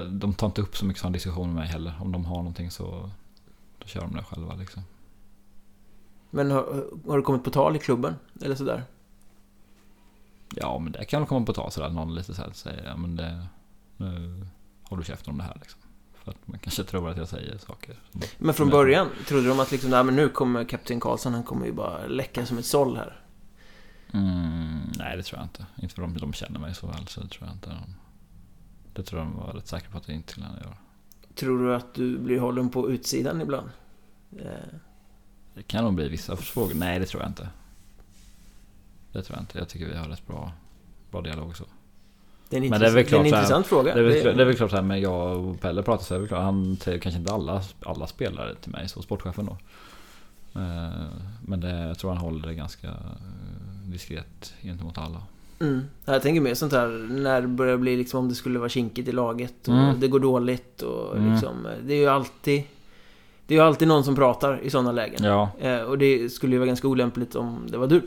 de, tar inte upp så mycket sån diskussion med mig heller. Om de har någonting så då kör de det själva liksom. Men har, har du kommit på tal i klubben? Eller sådär? Ja men det kan väl komma på tal sådär. Någon lite såhär säger ja men det, nu håller du käften om det här liksom. För att man kanske tror att jag säger saker. Men från början, trodde de att liksom, nej men nu kommer kapten Karlsson, han kommer ju bara läcka som ett såll här? Mm, nej det tror jag inte. Inte för de, de känner mig så väl så det tror jag inte. Det tror jag de var rätt säkra på att det inte skulle göra. Tror du att du blir hållen på utsidan ibland? Eh. Det kan nog bli vissa frågor. Nej det tror jag inte. Det tror jag inte. Jag tycker vi har rätt bra, bra dialog så. Det är en, men det är väl klart, det är en intressant fråga. Det är, väl, det är väl klart så här, men jag och Pelle pratar så är det väl klart. Han säger kanske inte alla, alla spelare till mig, så sportchefen då. Eh, men det, jag tror han håller det ganska diskret gentemot alla. Mm. Jag tänker mer sånt här när det börjar bli liksom om det skulle vara kinkigt i laget och mm. det går dåligt och mm. liksom, Det är ju alltid Det är ju alltid någon som pratar i sådana lägen. Ja. Eh, och det skulle ju vara ganska olämpligt om det var du. Om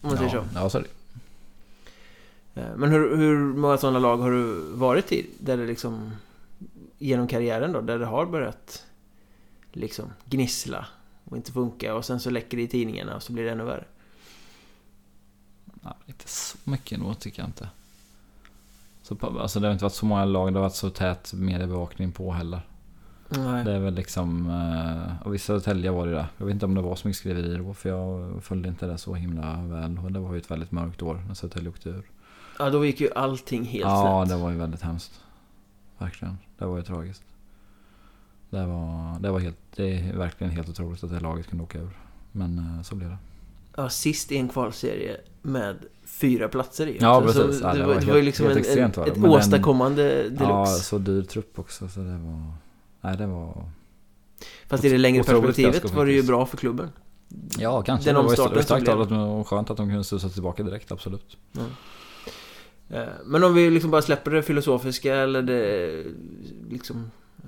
man ja. säger så. Ja, så är det. Eh, men hur, hur många sådana lag har du varit i? Där det liksom Genom karriären då, där det har börjat Liksom gnissla och inte funka och sen så läcker det i tidningarna och så blir det ännu värre. Nej, inte så mycket nog tycker jag inte. Så, alltså det har inte varit så många lag, det har varit så tät mediebevakning på heller. Nej. Det är väl liksom, eh, och vissa Södertälje var det där. Jag vet inte om det var så mycket skriverier då för jag följde inte det så himla väl. Och det var ju ett väldigt mörkt år när Södertälje åkte ur. Ja, då gick ju allting helt ja, snett. Det var ju väldigt hemskt. Verkligen. Det var ju tragiskt. Det var, det var helt, det är verkligen helt otroligt att det laget kunde åka ur. Men eh, så blev det. Ja, sist i en kvalserie med fyra platser i. Ja, precis. Så ja, det, det, var, det var ju liksom en, extremt, ett Men åstadkommande den, deluxe. Ja, så dyr trupp också. Så det var... Nej, det var... Fast i det längre perspektivet var det ju bra för klubben. Ja, kanske. Den det var ju starkt och skönt att de kunde studsa tillbaka direkt, absolut. Ja. Eh, men om vi liksom bara släpper det filosofiska eller det liksom eh,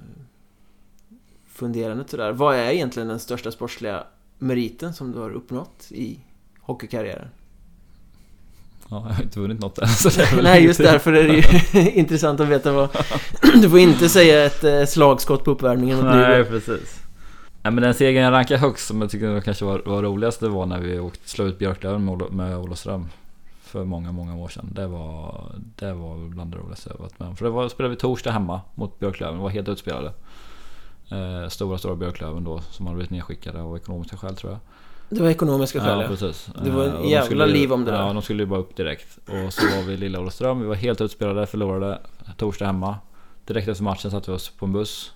funderandet sådär. Vad är egentligen den största sportsliga meriten som du har uppnått i hockeykarriären? Ja, jag har inte vunnit något än. Så <laughs> Nej, just därför är det ju <laughs> intressant att veta vad... <clears throat> Du får inte säga ett eh, slagskott på uppvärmningen mot Nej, precis. Nej, men den segern jag rankar högst som jag tycker kanske var, var roligast det var när vi åkte, slog ut Björklöven med, med Olofström för många, många år sedan. Det var, det var bland det roligaste jag varit med om. För det var, spelade vi torsdag hemma mot Björklöven, var helt utspelade. Eh, stora, stora Björklöven då som hade blivit nedskickade av ekonomiska skäl tror jag. Det var ekonomiska skäl ja. precis. Det var en eh, jävla skulle, liv om det där. Ja, de skulle ju bara upp direkt. Och så var vi i Lilla Olofström. Vi var helt utspelade, förlorade. Torsdag hemma. Direkt efter matchen satte vi oss på en buss.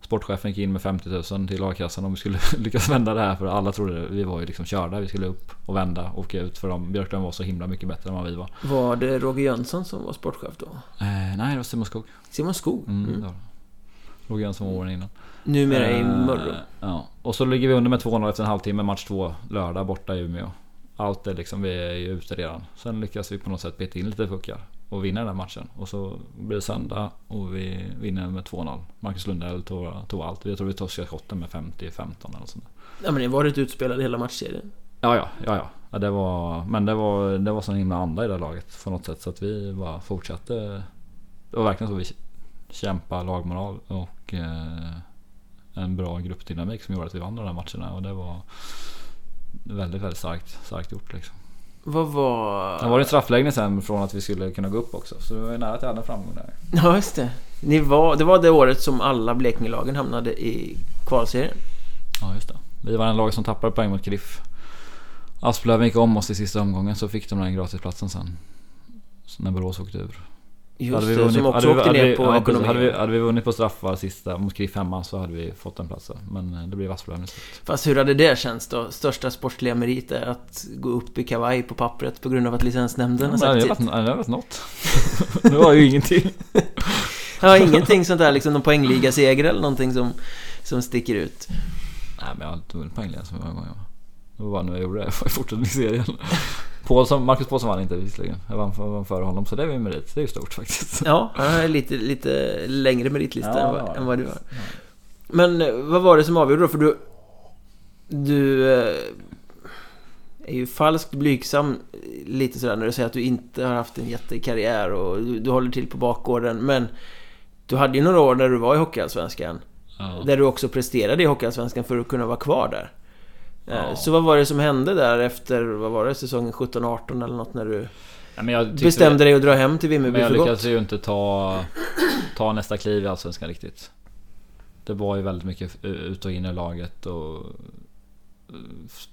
Sportchefen gick in med 50 000 till a-kassan om vi skulle <laughs> lyckas vända det här. För alla trodde vi var ju liksom körda. Vi skulle upp och vända och åka ut. För de, Björklund var så himla mycket bättre än vad vi var. Var det Roger Jönsson som var sportchef då? Eh, nej, det var Simon Skog. Simon Skog? Mm, mm. Roger Jönsson var åren innan. Numera i eh, Mörrum. Ja. Och så ligger vi under med 2-0 efter en halvtimme. Match 2 lördag borta i Umeå. Allt är liksom, vi är ju ute redan. Sen lyckas vi på något sätt peta in lite puckar och vinna den här matchen. Och så blir det söndag och vi vinner med 2-0. Marcus Lundell tog, tog allt. Jag tror vi torskade skotten med 50-15 eller sånt. Ja men ni var rätt utspelade hela matchserien. Ja, ja, ja, ja. ja det var, men det var, det var sån himla anda i det laget på något sätt. Så att vi bara fortsatte. Det var verkligen så vi kämpade lagmoral och eh, en bra gruppdynamik som gjorde att vi vann de här matcherna. Och det var väldigt, väldigt starkt, starkt gjort liksom. Vad var... Det var en straffläggning sen från att vi skulle kunna gå upp också. Så det var ju nära att jag hade en framgång där. Ja, just det. Ni var, det var det året som alla Blekingelagen hamnade i kvalserien. Ja, just det. Vi var en lag som tappade poäng mot Griff. Asplöven gick om oss i sista omgången så fick de den gratisplatsen sen. Så när Borås åkte ur. Just hade vunnit, det, som också åkte ner vi, på ja. Hade vi, hade vi vunnit på straffar sista mot Griff hemma så hade vi fått en plats Men eh, det blev Asplöven istället. Fast hur hade det känts då? Största sportsliga meriter att gå upp i kavaj på pappret på grund av att licensnämnden har sagt sitt? Det har varit något. <laughs> det var ju ingenting. <laughs> ja, ingenting sånt där liksom någon poängliga-seger eller någonting som, som sticker ut. Nej, men jag har inte vunnit poängliga så många gånger. Det var bara nu jag gjorde det. Jag fortsatte i serien. Paulsson, Marcus Paulsson vann inte visserligen. Jag vann, vann före honom så det är ju merit. Det är ju stort faktiskt. Ja, lite, lite längre meritlista ja, än, vad, än vad du har. Ja. Men eh, vad var det som avgjorde då? För du, Du eh, är ju falskt blygsam eh, lite sådär när du säger att du inte har haft en jättekarriär och du, du håller till på bakgården. Men du hade ju några år där du var i Hockeyallsvenskan. Ja. Där du också presterade i Hockeyallsvenskan för att kunna vara kvar där. Eh, Ja. Så vad var det som hände där efter, vad var det, säsongen 17-18 eller något när du Ja, men jag bestämde dig att dra hem till Vimmerby Men jag för gott? lyckades ju inte ta, ta nästa kliv i Allsvenskan riktigt. Det var ju väldigt mycket ut och in i laget och eh,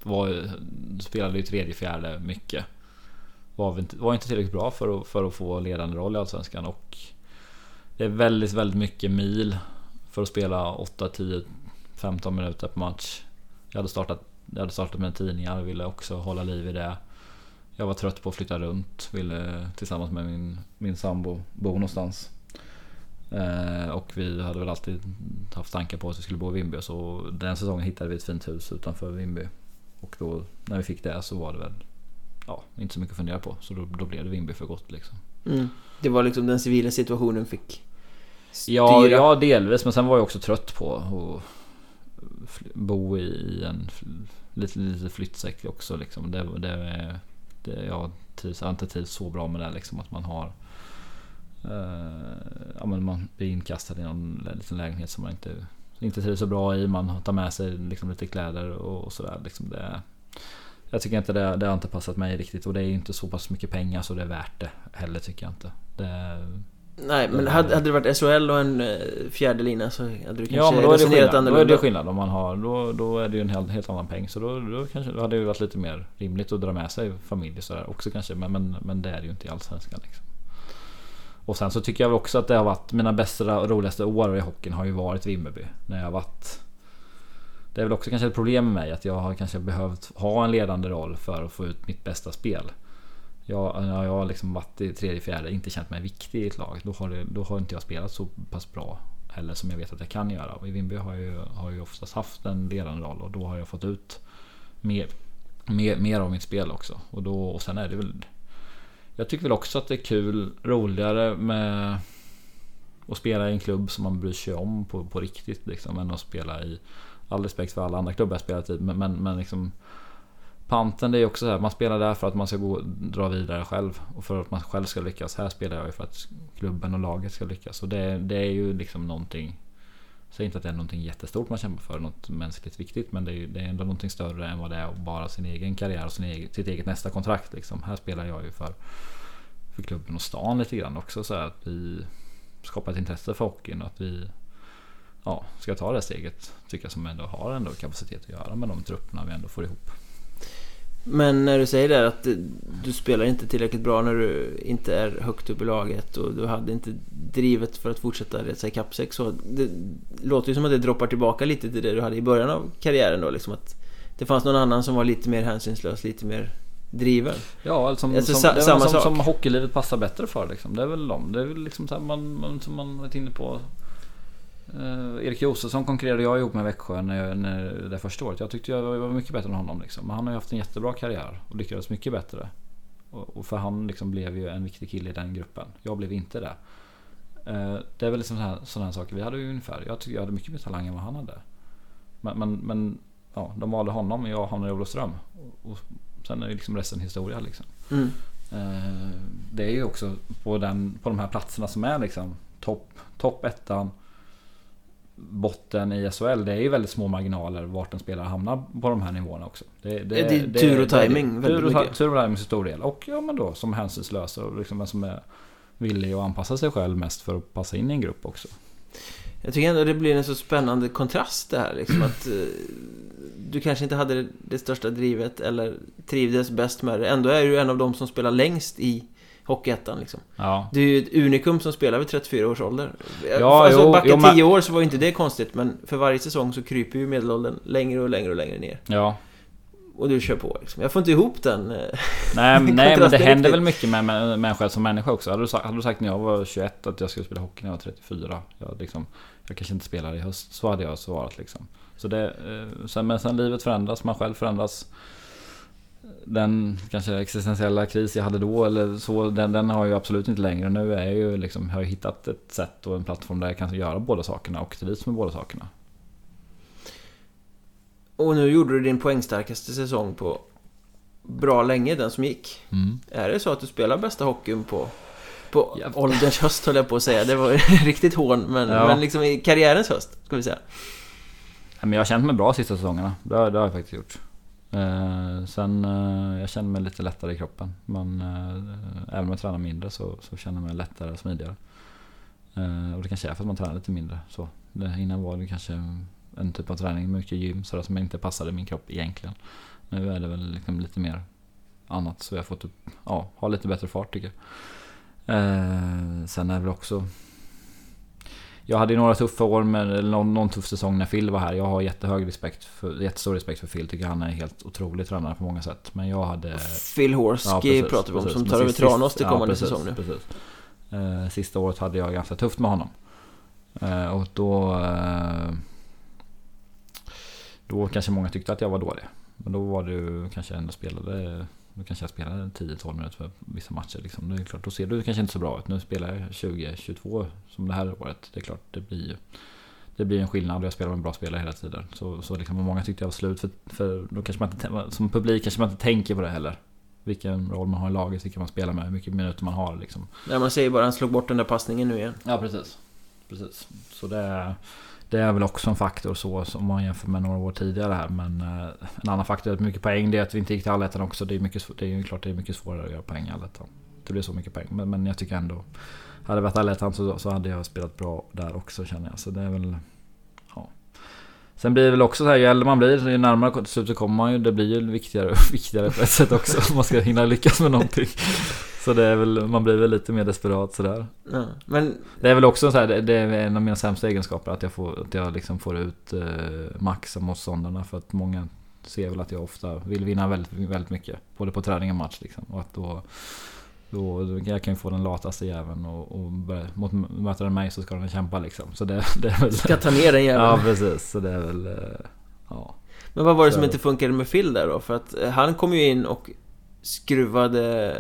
var, spelade ju tredje, fjärde mycket. Var, inte, var inte tillräckligt bra för att, för att få ledande roll i Allsvenskan och det är väldigt, väldigt mycket mil för att spela 8, 10, 15 minuter per match. Jag hade startat, jag hade startat med tidningar och ville också hålla liv i det. Jag var trött på att flytta runt, ville tillsammans med min, min sambo bo någonstans. Eh, och vi hade väl alltid haft tankar på att vi skulle bo i Vimby. Så den säsongen hittade vi ett fint hus utanför Vimby. Och då när vi fick det så var det väl ja, inte så mycket att fundera på. Så då, då blev det Vimby för gott liksom. Mm. Det var liksom den civila situationen fick styra. Ja, ja, delvis. Men sen var jag också trött på fly- bo i en lite, lite flyttsäck också. Liksom. Det, det, det, jag trivs, jag har inte trivs så bra med det liksom, att man har eh, ja, men man blir inkastad i någon liten lägenhet som man inte, inte trivs så bra i. Man tar med sig liksom, lite kläder och, och sådär. Liksom det, jag tycker inte det, det har inte passat mig riktigt och det är inte så pass mycket pengar så det är värt det heller tycker jag inte. Det, Nej, men hade, hade det varit SHL och en eh, fjärde lina så hade du kanske Ja men då är det skillnad. Då är det skillnad om man har då, då är det ju en helt, helt annan peng. Så då, då, kanske, då hade det varit lite mer rimligt att dra med sig familj och sådär också kanske. Men, men, men det är det ju inte i Allsvenskan liksom. Och sen så tycker jag också att det har varit mina bästa och roligaste år i hockeyn har ju varit Vimmerby. När jag har varit Det är väl också kanske ett problem med mig att jag har kanske behövt ha en ledande roll för att få ut mitt bästa spel. Jag, när jag har liksom varit i tredje, fjärde, inte känt mig viktig i ett lag. Då har, det, då har inte jag spelat så pass bra heller som jag vet att jag kan göra. Och i Vimby har jag ju, har jag oftast haft en ledande roll och då har jag fått ut mer, mer, mer av mitt spel också. Och, då, och sen är det väl Jag tycker väl också att det är kul, roligare med att spela i en klubb som man bryr sig om på, på riktigt liksom än att spela i All respekt för alla andra klubbar jag spelat i men, men, men liksom Panten det är också så här, man spelar där för att man ska gå, dra vidare själv och för att man själv ska lyckas. Här spelar jag ju för att klubben och laget ska lyckas. Och det, det är ju liksom någonting Säg inte att det är någonting jättestort man kämpar för, något mänskligt viktigt. Men det är, ju, det är ändå någonting större än vad det är att bara sin egen karriär och sin egen, sitt eget nästa kontrakt. Liksom. Här spelar jag ju för, för klubben och stan lite grann också. Så här att vi skapar ett intresse för hockeyn och att vi ja, ska ta det steget. Tycker jag som ändå har ändå kapacitet att göra med de trupperna vi ändå får ihop. Men när du säger det att du- spelar inte tillräckligt bra när du inte är högt upp i laget och du hade inte drivet för att fortsätta resa ikapp sig så det låter ju som att det droppar tillbaka lite till det du hade i början av karriären då liksom att det fanns någon annan som var lite mer hänsynslös, lite mer driven. Ja, som, Alltså, som, sa- samma som, sak. som hockeylivet passar bättre för liksom. Det är väl de. Det är väl liksom så här, man, man, som man varit inne på. Eh, Erik Josefsson konkurrerade jag ihop med Växjö när, jag, när det första året. Jag tyckte jag var mycket bättre än honom liksom. Men han har ju haft en jättebra karriär och lyckades mycket bättre. Och, och för han liksom blev ju en viktig kille i den gruppen. Jag blev inte det. Eh, det är väl liksom sådana här, saker. Vi hade ju ungefär. Jag tycker jag hade mycket mer talang än vad han hade. Men, men, men ja, de valde honom och jag hamnade i Olofström. Och, och sen är ju liksom resten historia liksom. Mm. Eh, Det är ju också på, den, på de här platserna som är liksom topp top ettan Botten i SHL. Det är ju väldigt små marginaler vart en spelare hamnar på de här nivåerna också. Det, Det är tur och det timing Tur och, tur och timing till stor del. Och ja men då som hänsynslös och liksom en som är villig att anpassa sig själv mest för att passa in i en grupp också. Jag tycker ändå det blir en så spännande kontrast det här liksom att eh, du kanske inte hade det, det största drivet eller trivdes bäst med det. Ändå är du en av de som spelar längst i Hockeyettan liksom. Ja. Du är ju ett unikum som spelar vid 34 års ålder. Ja, alltså, jo, backa jo, men- 10 år så var ju inte det konstigt, men för varje säsong så kryper ju medelåldern längre och längre och längre ner. Ja. Och du kör på liksom. Jag får inte ihop den. eh, <laughs> Nej, nej men det händer väl mycket med, själv som människa också. Hade du, sagt, hade du sagt när jag var 21 att jag skulle spela hockey när jag var 34. Jag, liksom, jag kanske inte spelar i höst. Så hade jag svarat liksom. Så det, eh, sen, men sen livet förändras, man själv förändras. Den kanske existentiella kris jag hade då eller så, den, den har jag ju absolut inte längre. Nu är jag ju liksom, har jag hittat ett sätt och en plattform där jag kan göra båda sakerna och trivs med båda sakerna. Och nu gjorde du din poängstarkaste säsong på bra länge, den som gick. Mm. Är det så att du spelar bästa hockeyn på, på Ja. ålderns höst höll jag på att säga. Det var <laughs> riktigt hån, men, Ja. men liksom i karriärens höst, ska vi säga. Men jag har känt mig bra sista säsongerna. Det det har jag faktiskt gjort. Eh, sen, eh, jag känner mig lite lättare i kroppen. Men eh, även om jag tränar mindre så, så känner jag mig lättare och smidigare. Eh, och det kanske är för att man tränar lite mindre. Så. Det, innan var det kanske en typ av träning, mycket gym, sådär som inte passade min kropp egentligen. Nu är det väl liksom lite mer annat så jag har fått upp, ja, ha lite bättre fart tycker jag. Eh, sen är det väl också jag hade några tuffa år med eller någon, någon tuff säsong när Phil var här. Jag har jättehög respekt för, jättestor respekt för Phil. Tycker han är helt otrolig tränare på många sätt. Men jag hade... Phil Horsky precis, pratar vi om, precis. som tar över Tranås till ja, kommande precis, säsong nu. Precis. Eh, sista året hade jag ganska tufft med honom. Eh, och då... Eh, då kanske många tyckte att jag var dålig. Men då var ju kanske ändå spelade... Då kanske jag spelade 10-12 minuter för vissa matcher. Liksom. Det är klart, då ser du kanske inte så bra ut. Nu spelar jag 20-22 som det här året. Det är klart, det blir ju... Det blir en skillnad och jag spelar med bra spelare hela tiden. Så, så liksom, många tyckte jag var slut för, för då kanske man inte, som publik kanske man inte tänker på det heller. Vilken roll man har i laget, vilka man spelar med, hur mycket minuter man har liksom. Nej, man säger bara han slog bort den där passningen nu igen. Ja precis. Precis. Så det är, det är väl också en faktor så om man jämför med några år tidigare här. Men eh, en annan faktor är att mycket poäng det är att vi inte gick till allettan också. Det är, mycket, det är ju klart det är mycket svårare att göra poäng i allettan. Det blir så mycket poäng. Men, men jag tycker ändå. Hade det varit allettan så, så hade jag spelat bra där också känner jag. Så det är väl... Sen blir det väl också så här, ju äldre man blir, ju närmare till slutet kommer man ju. Det blir ju viktigare och <laughs> viktigare på ett sätt också. Om man ska hinna lyckas med någonting. Så det är väl, man blir väl lite mer desperat sådär. Ja. Men Det är väl också så här, det- det är en av mina sämsta egenskaper att jag får, att jag liksom får ut eh, max av motståndarna för att många ser väl att jag ofta vill vinna väldigt, väldigt mycket. Både på träning och match liksom. Och att då, då, då jag kan ju få den lataste jäveln och, och börja, mot, möter den mig så ska den kämpa liksom. Så det, det är väl... ska ta ner den jäveln. Ja precis, så det är väl... eh, Ja. Men vad var det som Så- inte funkade med Phil där då? För att eh, han kom ju in och skruvade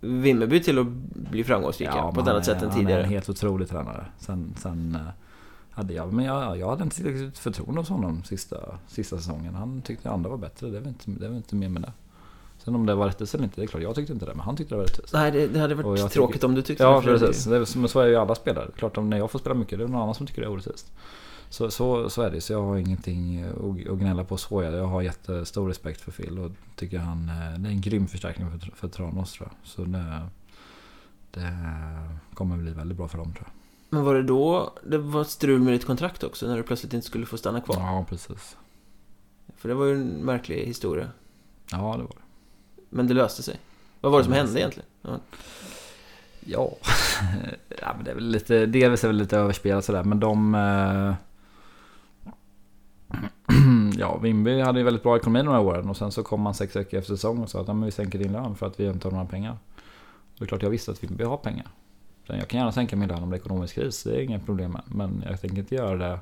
Vimmerby till att bli framgångsrika Ja, på ett annat är- sätt än Han är tidigare. en helt otrolig tränare. Sen, sen eh, hade jag, men jag, jag hade inte tillräckligt förtroende hos honom sista, sista säsongen. Han tyckte andra var bättre. Det väl inte, det väl inte mer med det. Sen om det var rättvist eller inte, det är klart jag tyckte inte det. Men han tyckte det var rättvist. Nej, det, det hade varit tråkigt tycker- om du tyckte Ja det. det. precis, det men så är ju alla spelare. Klart om när jag får spela mycket, det är någon annan som tycker det är orättvist. Så, så, så är det, så jag har ingenting att gnälla på så. Jag, jag har jättestor respekt för Phil och tycker han eh, det är en grym förstärkning för, för Tranås tror jag. Så det, det kommer bli väldigt bra för dem tror jag. Men var det då det var strul med ditt kontrakt också? När du plötsligt inte skulle få stanna kvar? Ja, precis. För det var ju en märklig historia. Ja, det var det. Men det löste sig. Vad var det som hände egentligen? Ja. Ja, <laughs> ja men det är väl lite, delvis är väl lite överspelat sådär, men de... eh, <clears throat> ja, Vimby hade ju väldigt bra ekonomi några åren och sen så kom man sex veckor efter säsong och sa att "Ja, men vi sänker din lön för att vi inte har några pengar. Och det är klart jag visste att Vimby har pengar. Jag kan gärna sänka min lön om det är ekonomisk kris, det är inga problem med. Men jag tänker inte göra det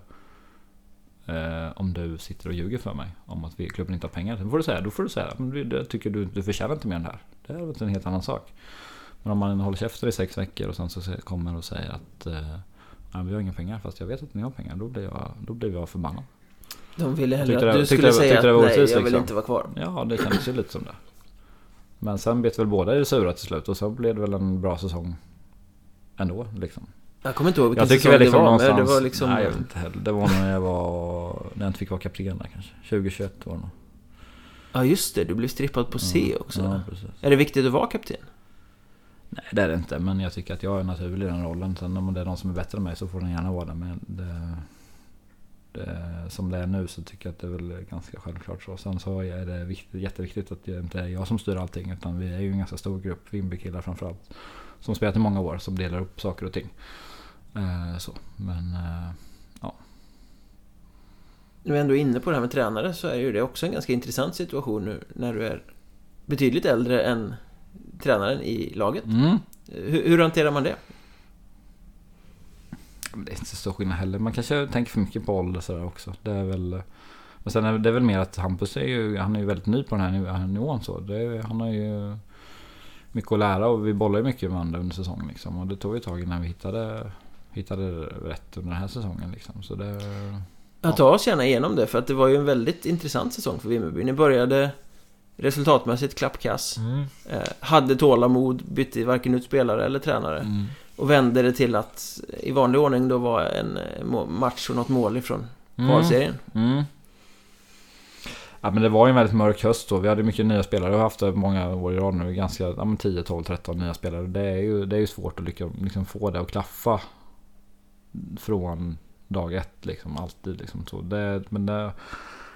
eh, om du sitter och ljuger för mig om att vi, klubben inte har pengar. Då får du säga, då får du säga men du, det tycker du, du förtjänar inte mer än det här. Det är en helt annan sak. Men om man håller käften i sex veckor och sen så kommer och säger att eh, "Nej, vi har inga pengar fast jag vet att ni har pengar. Då blir jag, då blir jag förbannad. De ville hellre att det- du tyckte skulle det- säga det att nej, jag vill liksom. inte vara kvar. Ja, det kändes ju lite som det. Men sen bet väl båda i det sura till slut och så blev det väl en bra säsong ändå liksom. Jag kommer inte ihåg vilken Jag tycker säsong väl det var, men någonstans... det var liksom... Nej, jag vet inte heller. Det var när jag var... När jag inte fick vara kapten där kanske. 2021 var det nog. Ja, just det. Du blev strippad på C också. Ja, precis. Är det viktigt att vara kapten? Nej det är det inte, men jag tycker att jag är naturlig i den rollen. Sen om det är någon som är bättre än mig så får den gärna vara det. Men det, det, som det är nu så tycker jag att det är väl ganska självklart så. Sen så är det viktigt, jätteviktigt att det inte är jag som styr allting. Utan vi är ju en ganska stor grupp, Vimby-killar framförallt. Som spelat i många år, som delar upp saker och ting. Eh, så, men... Eh, När vi ändå är inne på det här med tränare så är ju det också en ganska intressant situation nu när du är betydligt äldre än tränaren i laget. mm. Hur, hur hanterar man det? Det är inte så stor skillnad heller. Man kanske tänker för mycket på ålder sådär också. Det är väl... Men sen är det väl mer att Hampus är ju, han är ju väldigt ny på den här niv- nivån så. Det, han har ju mycket att lära och vi bollar ju mycket med varandra under säsongen liksom. Och det tog ju ett tag innan vi hittade, hittade rätt under den här säsongen liksom. Så det... Ja, ta oss gärna igenom det för att det var ju en väldigt intressant säsong för Vimmerby. Ni började resultatmässigt klappkass. Eh, hade tålamod, bytte varken ut spelare eller tränare. Mm. Och vände det till att i vanlig ordning då var en eh, match och något mål ifrån Mm. kvalserien. Mm. Ja men det var ju en väldigt mörk höst då. Vi hade mycket nya spelare. Vi har haft det många år i rad nu. Ganska, ja men 10, 12, 13 nya spelare. Det är ju, det är ju svårt att lyckas, liksom få det att klaffa. Från dag ett liksom. Alltid liksom så. Det, men det,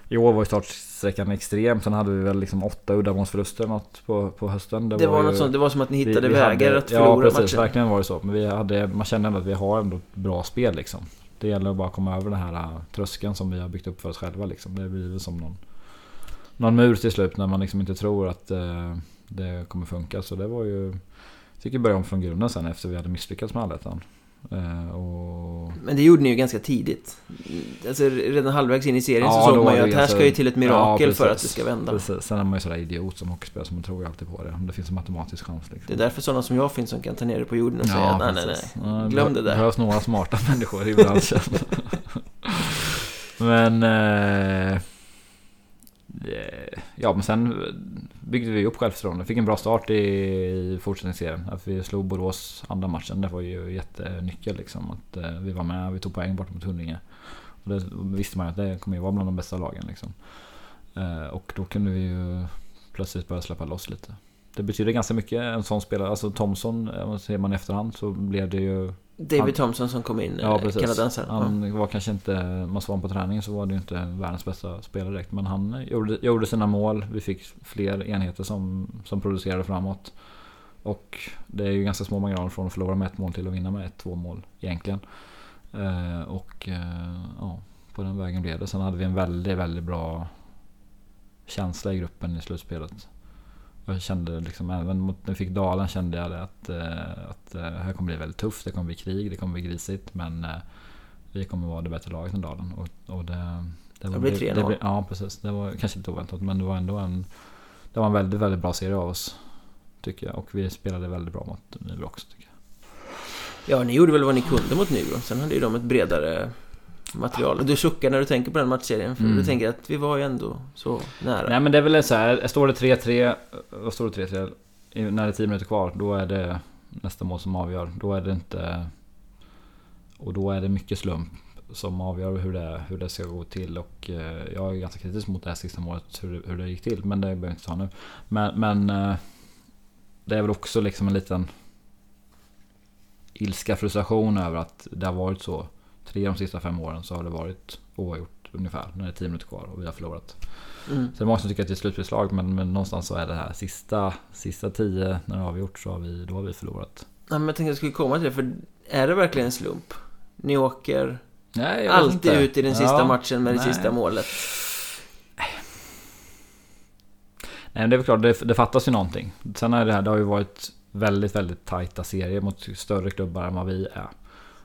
I år var ju startsträckan extrem. Sen hade vi väl liksom åtta uddamålsförluster något på, på hösten. Det, var, ju- något sånt, det var som att ni hittade vi- vi vägar hade- att förlora Ja precis, matchen. verkligen var det så. Men vi hade, man kände ändå att vi har ändå ett bra spel liksom. Det gäller att bara komma över den här äh, tröskeln som vi har byggt upp för oss själva liksom. Det blir väl som någon, någon mur till slut när man liksom inte tror att eh, det kommer funka. Så det var ju... Fick ju börja om från grunden sen efter vi hade misslyckats med allettan. Eh, och... Men det gjorde ni ju ganska tidigt. Alltså redan halvvägs in i serien Ja, så såg man ju det att här ganska- ska ju till ett mirakel Ja, för att det ska vända. Precis. Sen är man ju sådär idiot som hockeyspelare så man tror ju alltid på det. Om det finns en matematisk chans liksom. Det är därför sådana som jag finns som kan ta ner det på jorden och säga att nej, nej, nej. Ja, Glöm det Det där. behövs några smarta <laughs> människor i branschen. <laughs> men... Eh, Eh, ja, men sen byggde vi upp självförtroende. Fick en bra start i, fortsättningsserien. Att vi slog Borås andra matchen. Det var ju jättenyckel liksom. Att eh, vi var med. Vi tog poäng bort mot Huddinge. Och det visste man ju att det kommer ju vara bland de bästa lagen liksom. Eh, och då kunde vi ju plötsligt börja släppa loss lite. Det betyder ganska mycket en sån spelare. Alltså Thomson, ser man i efterhand så blev det ju... David Thompson som kom in, Ja eh, kanadensaren. Han var kanske inte, man såg på träningen så var det ju inte världens bästa spelare direkt. Men han gjorde, gjorde sina mål. Vi fick fler enheter som, som producerade framåt. Och det är ju ganska små marginaler från att förlora med ett mål till att vinna med ett, två mål egentligen. Eh, och eh, ja, på den vägen blev det. Sen hade vi en väldigt, väldigt bra känsla i gruppen i slutspelet. Jag kände liksom, även mot när vi fick Dalen kände jag att, eh, att eh, här kommer bli väldigt tufft. Det kommer bli krig, det kommer bli grisigt. Men eh, vi kommer vara det bättre laget än Dalen. Och, och det, det, Det blir 3-0. blev- Ja precis. Det var kanske inte oväntat men det var ändå en Det var en väldigt, väldigt bra serie av oss. Tycker jag. Och vi spelade väldigt bra mot Nybro också tycker jag. Ja, ni gjorde väl vad ni kunde mot Nybro. Sen hade ju de ett bredare material. Du suckar när du tänker på den matchserien. För Mm. du tänker att vi var ju ändå så nära. Nej men det är väl så här. Står det 3-3. Vad står det 3-3? i- När det är 10 minuter kvar. Då är det nästa mål som avgör. Då är det inte... Och då är det mycket slump som avgör hur det, hur det ska gå till. Och eh, jag är ganska kritisk mot det här sista målet. Hur, det- hur det gick till. Men det behöver vi inte ta nu. Men, men eh, det är väl också liksom en liten ilska, frustration över att det har varit så. Tre de sista fem åren så har det varit oavgjort ungefär. När det är 10 minuter kvar och vi har förlorat. Mm. Är det många som tycker att det är slutspelslag men, men någonstans så är det här sista, sista tio när det är avgjort så har vi, då har vi förlorat. Ja, men jag tänkte att jag skulle komma till det. För är det verkligen en slump? Ni åker Nej, alltid inte. ut i den sista Ja, matchen med det nej. sista målet. Nej men det är väl klart, det, det fattas ju någonting. Sen är det här, det har ju varit väldigt, väldigt tajta serier mot större klubbar än vad vi är.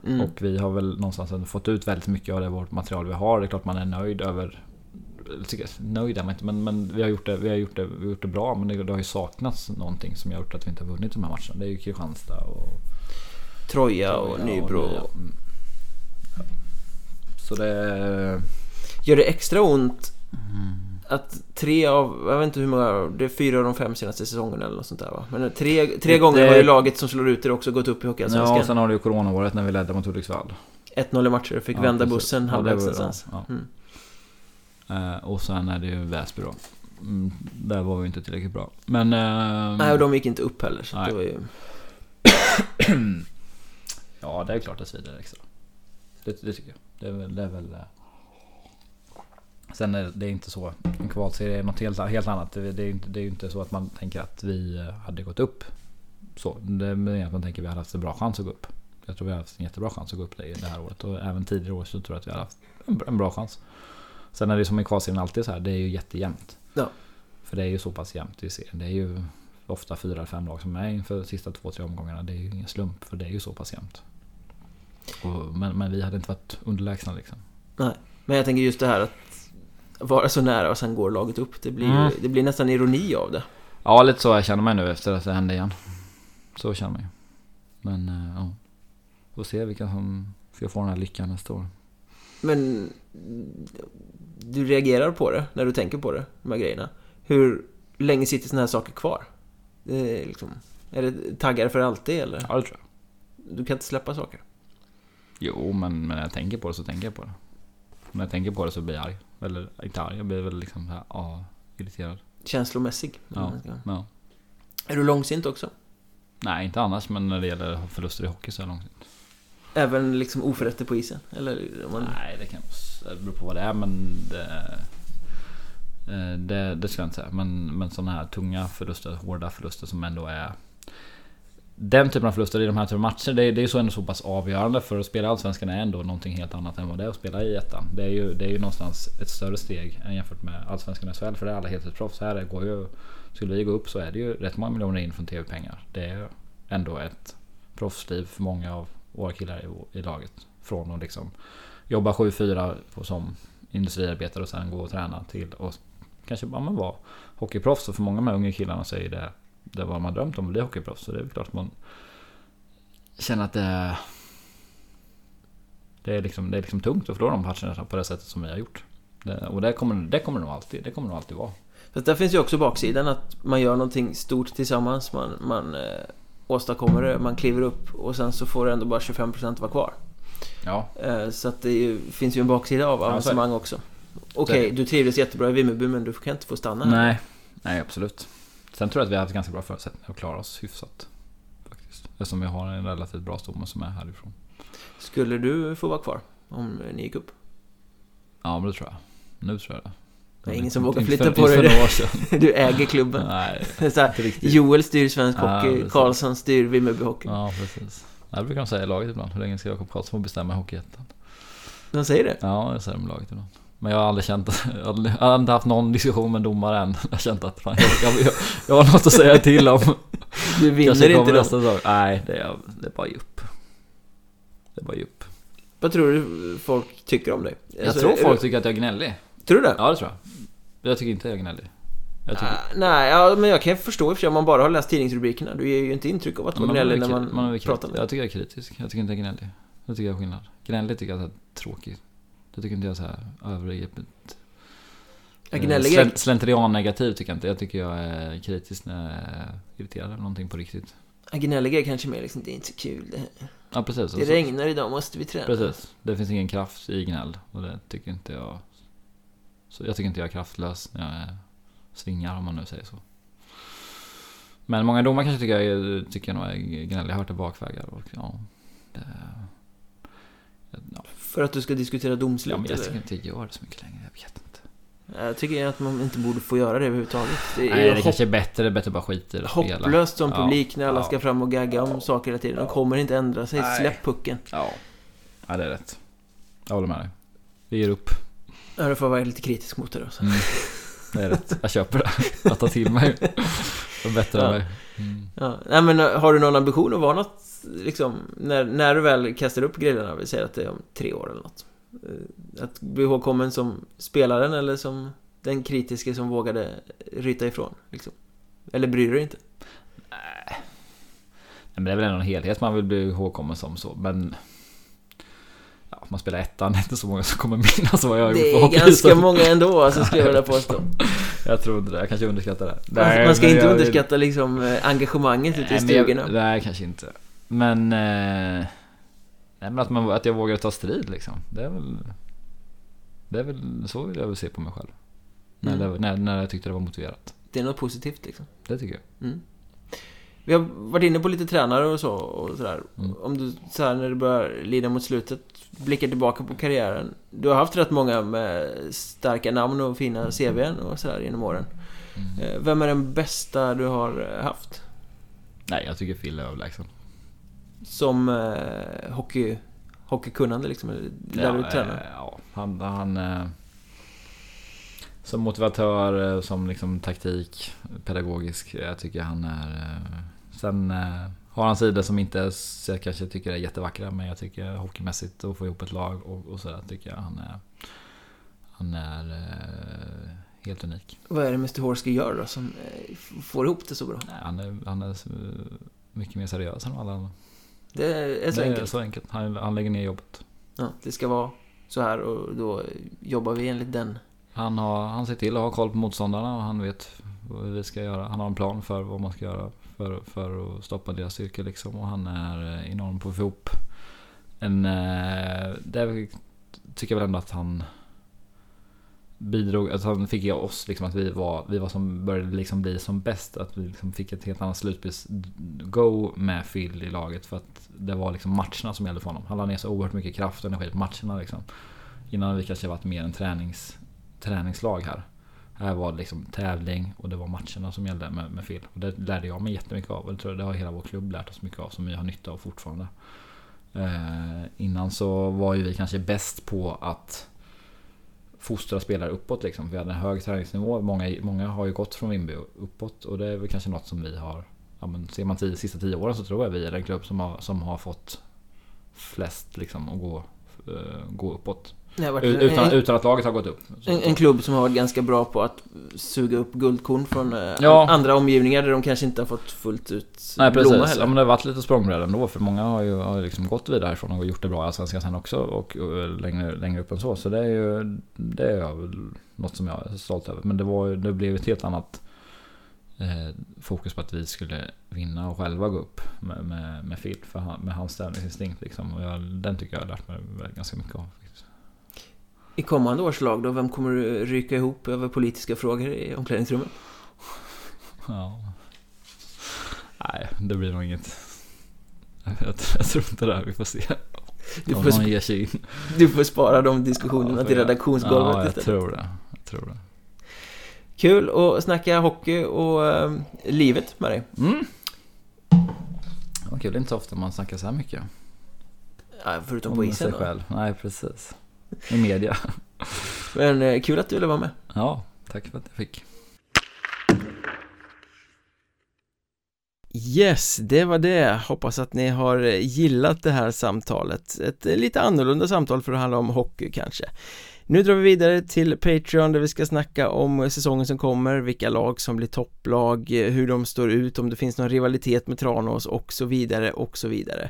Mm. Och vi har väl någonstans fått ut väldigt mycket av det vårt material vi har. Det är klart man är nöjd över... Nöjd är man inte, men, men vi, har gjort det, vi, har gjort det, vi har gjort det bra. Men det, det har ju saknats någonting som har gjort att vi inte har vunnit de här matcherna. Det är ju Kristianstad och... Troja och Nybro. Nya. Mm. Ja. Så det... Gör det extra ont Mm. Att tre av, jag vet inte hur många, det är fyra av de fem senaste säsongerna eller något sånt där va? Men tre, tre Det- gånger har ju laget som slår ut er också gått upp i Ja, Hockeyallsvenskan. och sen har du ju coronaåret när vi ledde mot Hudiksvall. 1-0 i matcher, fick Ja, vända precis. bussen Ja, det halvvägs någonstans. ja, Mm. Eh, och sen är det ju Väsby då. Mm, där var vi inte tillräckligt bra. Men... eh, Nej, och de gick inte upp heller så Nej. det var ju... <clears throat> Ja, det är klart det svider extra. Det, det tycker jag. Det är väl... Det är väl. Sen är det inte så. En kvalserie är något helt, helt annat. Det, är inte, det är inte så att man tänker att vi eh, hade gått upp. Så. Det är att man tänker att vi hade haft en bra chans att gå upp. Jag tror vi har haft en jättebra chans att gå upp det det här året. Och även tidigare år så tror jag att vi har haft en, bra chans. Sen är det som i kvalserien alltid så här. Det är ju jättejämnt. Ja. För det är ju så pass jämnt i serien. Det är ju ofta fyra eller fem lag som är inför de sista två, tre omgångarna. Det är ju ingen slump. För det är ju så pass jämnt. Och, men, men vi hade inte varit underlägsna liksom. Men jag tänker just det här att vara så nära och sen går laget upp. Det blir, Mm. det blir nästan ironi av det. Ja, lite så jag känner mig nu efter att det hände igen. Så känner jag mig. Men eh, ja. Får se vilka som ska få den här lyckan nästa år. Men du reagerar på det när du tänker på det, de här grejerna. Hur länge sitter såna här saker kvar? Det är, liksom, är det taggar för alltid eller? Ja, det tror jag. Du kan inte släppa saker? Jo, men, men när jag tänker på det så tänker jag på det. När jag tänker på det så blir jag arg. Eller inte arg, jag blir väl liksom så här, irriterad. Känslomässig? Ja, ja. Är du långsint också? Nej, inte annars, men när det gäller förluster i hockey så är jag långsint. Även liksom oförrätter på isen? Eller man... Nej, det kan det beror på vad det är, men det, eh, det, det skulle jag inte säga. Men, men sådana här tunga förluster, hårda förluster som ändå är den typen av förluster i de här typen av matcher, det är, det är så ändå så pass avgörande för att spela Allsvenskan är ändå någonting helt annat än vad det är att spela i ettan. Det är ju, det är ju någonstans ett större steg än jämfört med Allsvenskan och SHL för det är alla heltidsproffs. Här går ju, skulle vi gå upp så är det ju rätt många miljoner in från TV-pengar. Det är ändå ett proffsliv för många av våra killar i, i laget. Från att liksom jobba 7-4 som industriarbetare och sen gå och träna till och kanske bara vara hockeyproffs. Och för många av de här unga killarna så är det det var man drömt om att bli hockeyproffs. Så det är klart att man känner att det, det är, liksom, det är liksom tungt att förlora de matcherna på det sättet som vi har gjort. Det, och det kommer, det kommer nog alltid, det kommer nog alltid vara. Fast där finns ju också baksidan att man gör någonting stort tillsammans. Man, man eh, åstadkommer det, man kliver upp och sen så får det ändå bara 25% vara kvar. Ja. Eh, så att det ju, finns ju en baksida av avancemang ja, också. Okej, okay, du trivdes jättebra i Vimmerby men du kan inte få stanna här. Nej, nej absolut. Sen tror jag att vi har haft ganska bra förutsättningar att klara oss hyfsat. Faktiskt. Eftersom vi har en relativt bra stomme som är härifrån. Skulle du få vara kvar om ni gick upp? Ja, men det tror jag. Nu tror jag det. Det är ingen som vågar flytta på dig. <laughs> Du äger klubben. Nej, så här, Joel styr svensk hockey, ja, Karlsson styr Vimmerby hockey. Ja, precis. Det brukar de säga i laget ibland. Hur länge ska Jakob Karlsson få bestämma i Hockeyettan? De säger det? Ja, det säger de i laget ibland. Men jag har aldrig känt att, jag har inte haft någon diskussion med domare än. Jag har känt att fan, jag, jag, jag, har något att säga till om. Du vinner inte nästa dag. Nej, det är, det är bara jupp. Det är bara jupp. Vad tror du folk tycker om dig? Jag alltså, tror folk tycker att jag är gnällig. Tror du det? Ja, det tror jag. Jag tycker inte jag är gnällig. Jag tycker... uh, nej, ja, men jag kan förstå i och för sig om man bara har läst tidningsrubrikerna. Du ger ju inte intryck av att vara gnällig när man, man pratar med Jag tycker jag är kritisk. Jag tycker inte jag är gnällig. Jag tycker jag är skillnad. Gnällig tycker jag är tråkigt. Det tycker inte jag är så här övergripet. Slent, slentrian negativ tycker jag inte. Jag tycker jag är kritisk när jag är irriterad över någonting på riktigt. Gnällig är kanske mer liksom, det är inte så kul det här. Ja precis. Det regnar idag, måste vi träna. Precis. Det finns ingen kraft i gnäll. Och det tycker inte jag. Så jag tycker inte jag är kraftlös när jag svingar om man nu säger så. Men många domare kanske tycker jag, tycker jag nog är gnälliga. Jag har hört det bakvägar. Och, ja, det, ja. För att du ska diskutera domslut? Ja, men jag tycker inte jag gör det så mycket längre. Jag vet inte. Jag tycker att man inte borde få göra det överhuvudtaget. Det är Nej, det kanske är bättre. Det är bättre att bara skita i det spela. Hopplöst som publik när alla ska fram och gagga om saker hela tiden. De kommer inte ändra sig. Nej. Släpp pucken. Ja. ja, det är rätt. Jag håller med dig. Vi ger upp. Ja, du får vara lite kritisk mot det då. Mm. Det är rätt. Jag köper det. Jag tar till mig. Förbättrar ja. mig. Mm. Ja. Nej, men har du någon ambition att vara något, liksom, när, när du väl kastar upp grillorna, vi säger att det är om tre år eller något. Eh, att bli ihågkommen som spelaren eller som den kritiske som vågade ryta ifrån? Liksom. Eller bryr du dig inte? Nej. Men det är väl ändå en helhet man vill bli ihågkommen som så, men... Ja, man spelar ettan, det är inte så många som kommer minnas vad jag har gjort Det är ganska många ändå, alltså, skulle jag vilja <laughs> påstå. Jag tror inte det, jag kanske underskattar det. Nej, man ska inte jag... underskatta liksom eh, engagemanget ute i stugorna. Nej, kanske inte. Men... Eh... Nej men att, man, att jag vågar ta strid liksom. Det är väl... Det är väl så jag vill se på mig själv. Mm. När, det, när, när jag tyckte det var motiverat. Det är något positivt liksom. Det tycker jag. Mm. Vi har varit inne på lite tränare och så och sådär. Mm. Om du så här, när du börjar lida mot slutet blickar tillbaka på karriären. Du har haft rätt många med starka namn och fina CVn och sådär genom åren. Mm. Eh, vem är den bästa du har haft? Nej, jag tycker Phil är överlägsen som eh, hockey, hockeykunnande liksom? Eller lär du träna? Eh, ja, han... han eh, som motivatör, eh, som liksom taktik, pedagogisk. Jag tycker han är... Eh, sen eh, har han sidor som inte jag kanske tycker är jättevackra. Men jag tycker hockeymässigt att få ihop ett lag och, och sådär tycker jag han är... Han är helt unik. Vad är det Mr Horsky gör då som får ihop det så bra? Nej, han, är, han är mycket mer seriös än alla andra. Det är så det enkelt. Är så enkelt. Han, han lägger ner jobbet. Ja, det ska vara så här och då jobbar vi enligt den. Han, har, han ser till att ha koll på motståndarna och han vet vad vi ska göra. Han har en plan för vad man ska göra för, för att stoppa deras styrka liksom. Och han är eh, enorm på att få ihop en... eh, Det tycker jag väl ändå att han bidrog, att han fick ge oss liksom att vi var, vi var som började liksom bli som bäst. Att vi liksom fick ett helt annat slutpris go med Phil i laget. För att det var liksom matcherna som gällde för honom. Han la ner så oerhört mycket kraft och energi på matcherna liksom. Innan vi kanske varit mer en tränings, träningslag här. Här var det liksom tävling och det var matcherna som gällde med, med Phil. Och det lärde jag mig jättemycket av. Och det tror jag det har hela vår klubb lärt oss mycket av. Som vi har nytta av fortfarande. Eh, innan så var ju vi kanske bäst på att fostra spelare uppåt liksom. Vi hade en hög träningsnivå. Många, många har ju gått från Vimby uppåt och det är väl kanske något som vi har. Ja, men ser man tio, sista tio åren så tror jag vi är den klubb som har, som har fått flest liksom att gå, uh, gå uppåt. Varit Utan, en, utan att laget har gått upp. en, en klubb som har varit ganska bra på att suga upp guldkorn från eh, Ja. andra omgivningar där de kanske inte har fått fullt ut Nej precis, heller. ja, men det har varit lite språngbräda ändå för många har ju, har liksom gått vidare härifrån och gjort det bra i Allsvenskan sen också och, och längre, längre upp än så. Så det är ju det är jag något som jag är stolt över. Men det, var, det blev ett helt annat eh, fokus på att vi skulle vinna och själva gå upp med, med, med Phil, för han, med hans tävlingsinstinkt liksom. Och jag, den tycker jag har lärt mig ganska mycket av. faktiskt. I kommande års lag då, vem kommer ryka ihop över politiska frågor i omklädningsrummet? Ja. Nej, det blir nog inget. Jag, jag tror inte det, vi får se. Du får, någon ger sig in. du får spara de diskussionerna Ja, till redaktionsgolvet Ja, jag tror det. Jag tror det. Kul att snacka hockey och eh, livet med dig. Mm. Var kul, det är inte så ofta man snackar så här mycket. Ja, förutom Om på sig isen då. själv. Nej, precis. <laughs> I media. Men eh, kul att du ville vara med. Ja, tack för att jag fick. Yes, det var det. Hoppas att ni har gillat det här samtalet. Ett eh, lite annorlunda samtal för att handla om hockey kanske. Nu drar vi vidare till Patreon där vi ska snacka om säsongen som kommer, vilka lag som blir topplag, eh, hur de står ut, om det finns någon rivalitet med Tranås och så vidare och så vidare.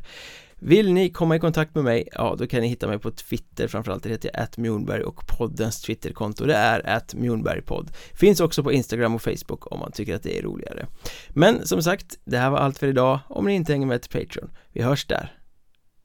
Vill ni komma i kontakt med mig, ja då kan ni hitta mig på Twitter framförallt, det heter jag @mjornberg och poddens Twitterkonto det är @mjornbergpodd. Finns också på Instagram och Facebook om man tycker att det är roligare. Men som sagt, det här var allt för idag om ni inte hänger med till Patreon. Vi hörs där.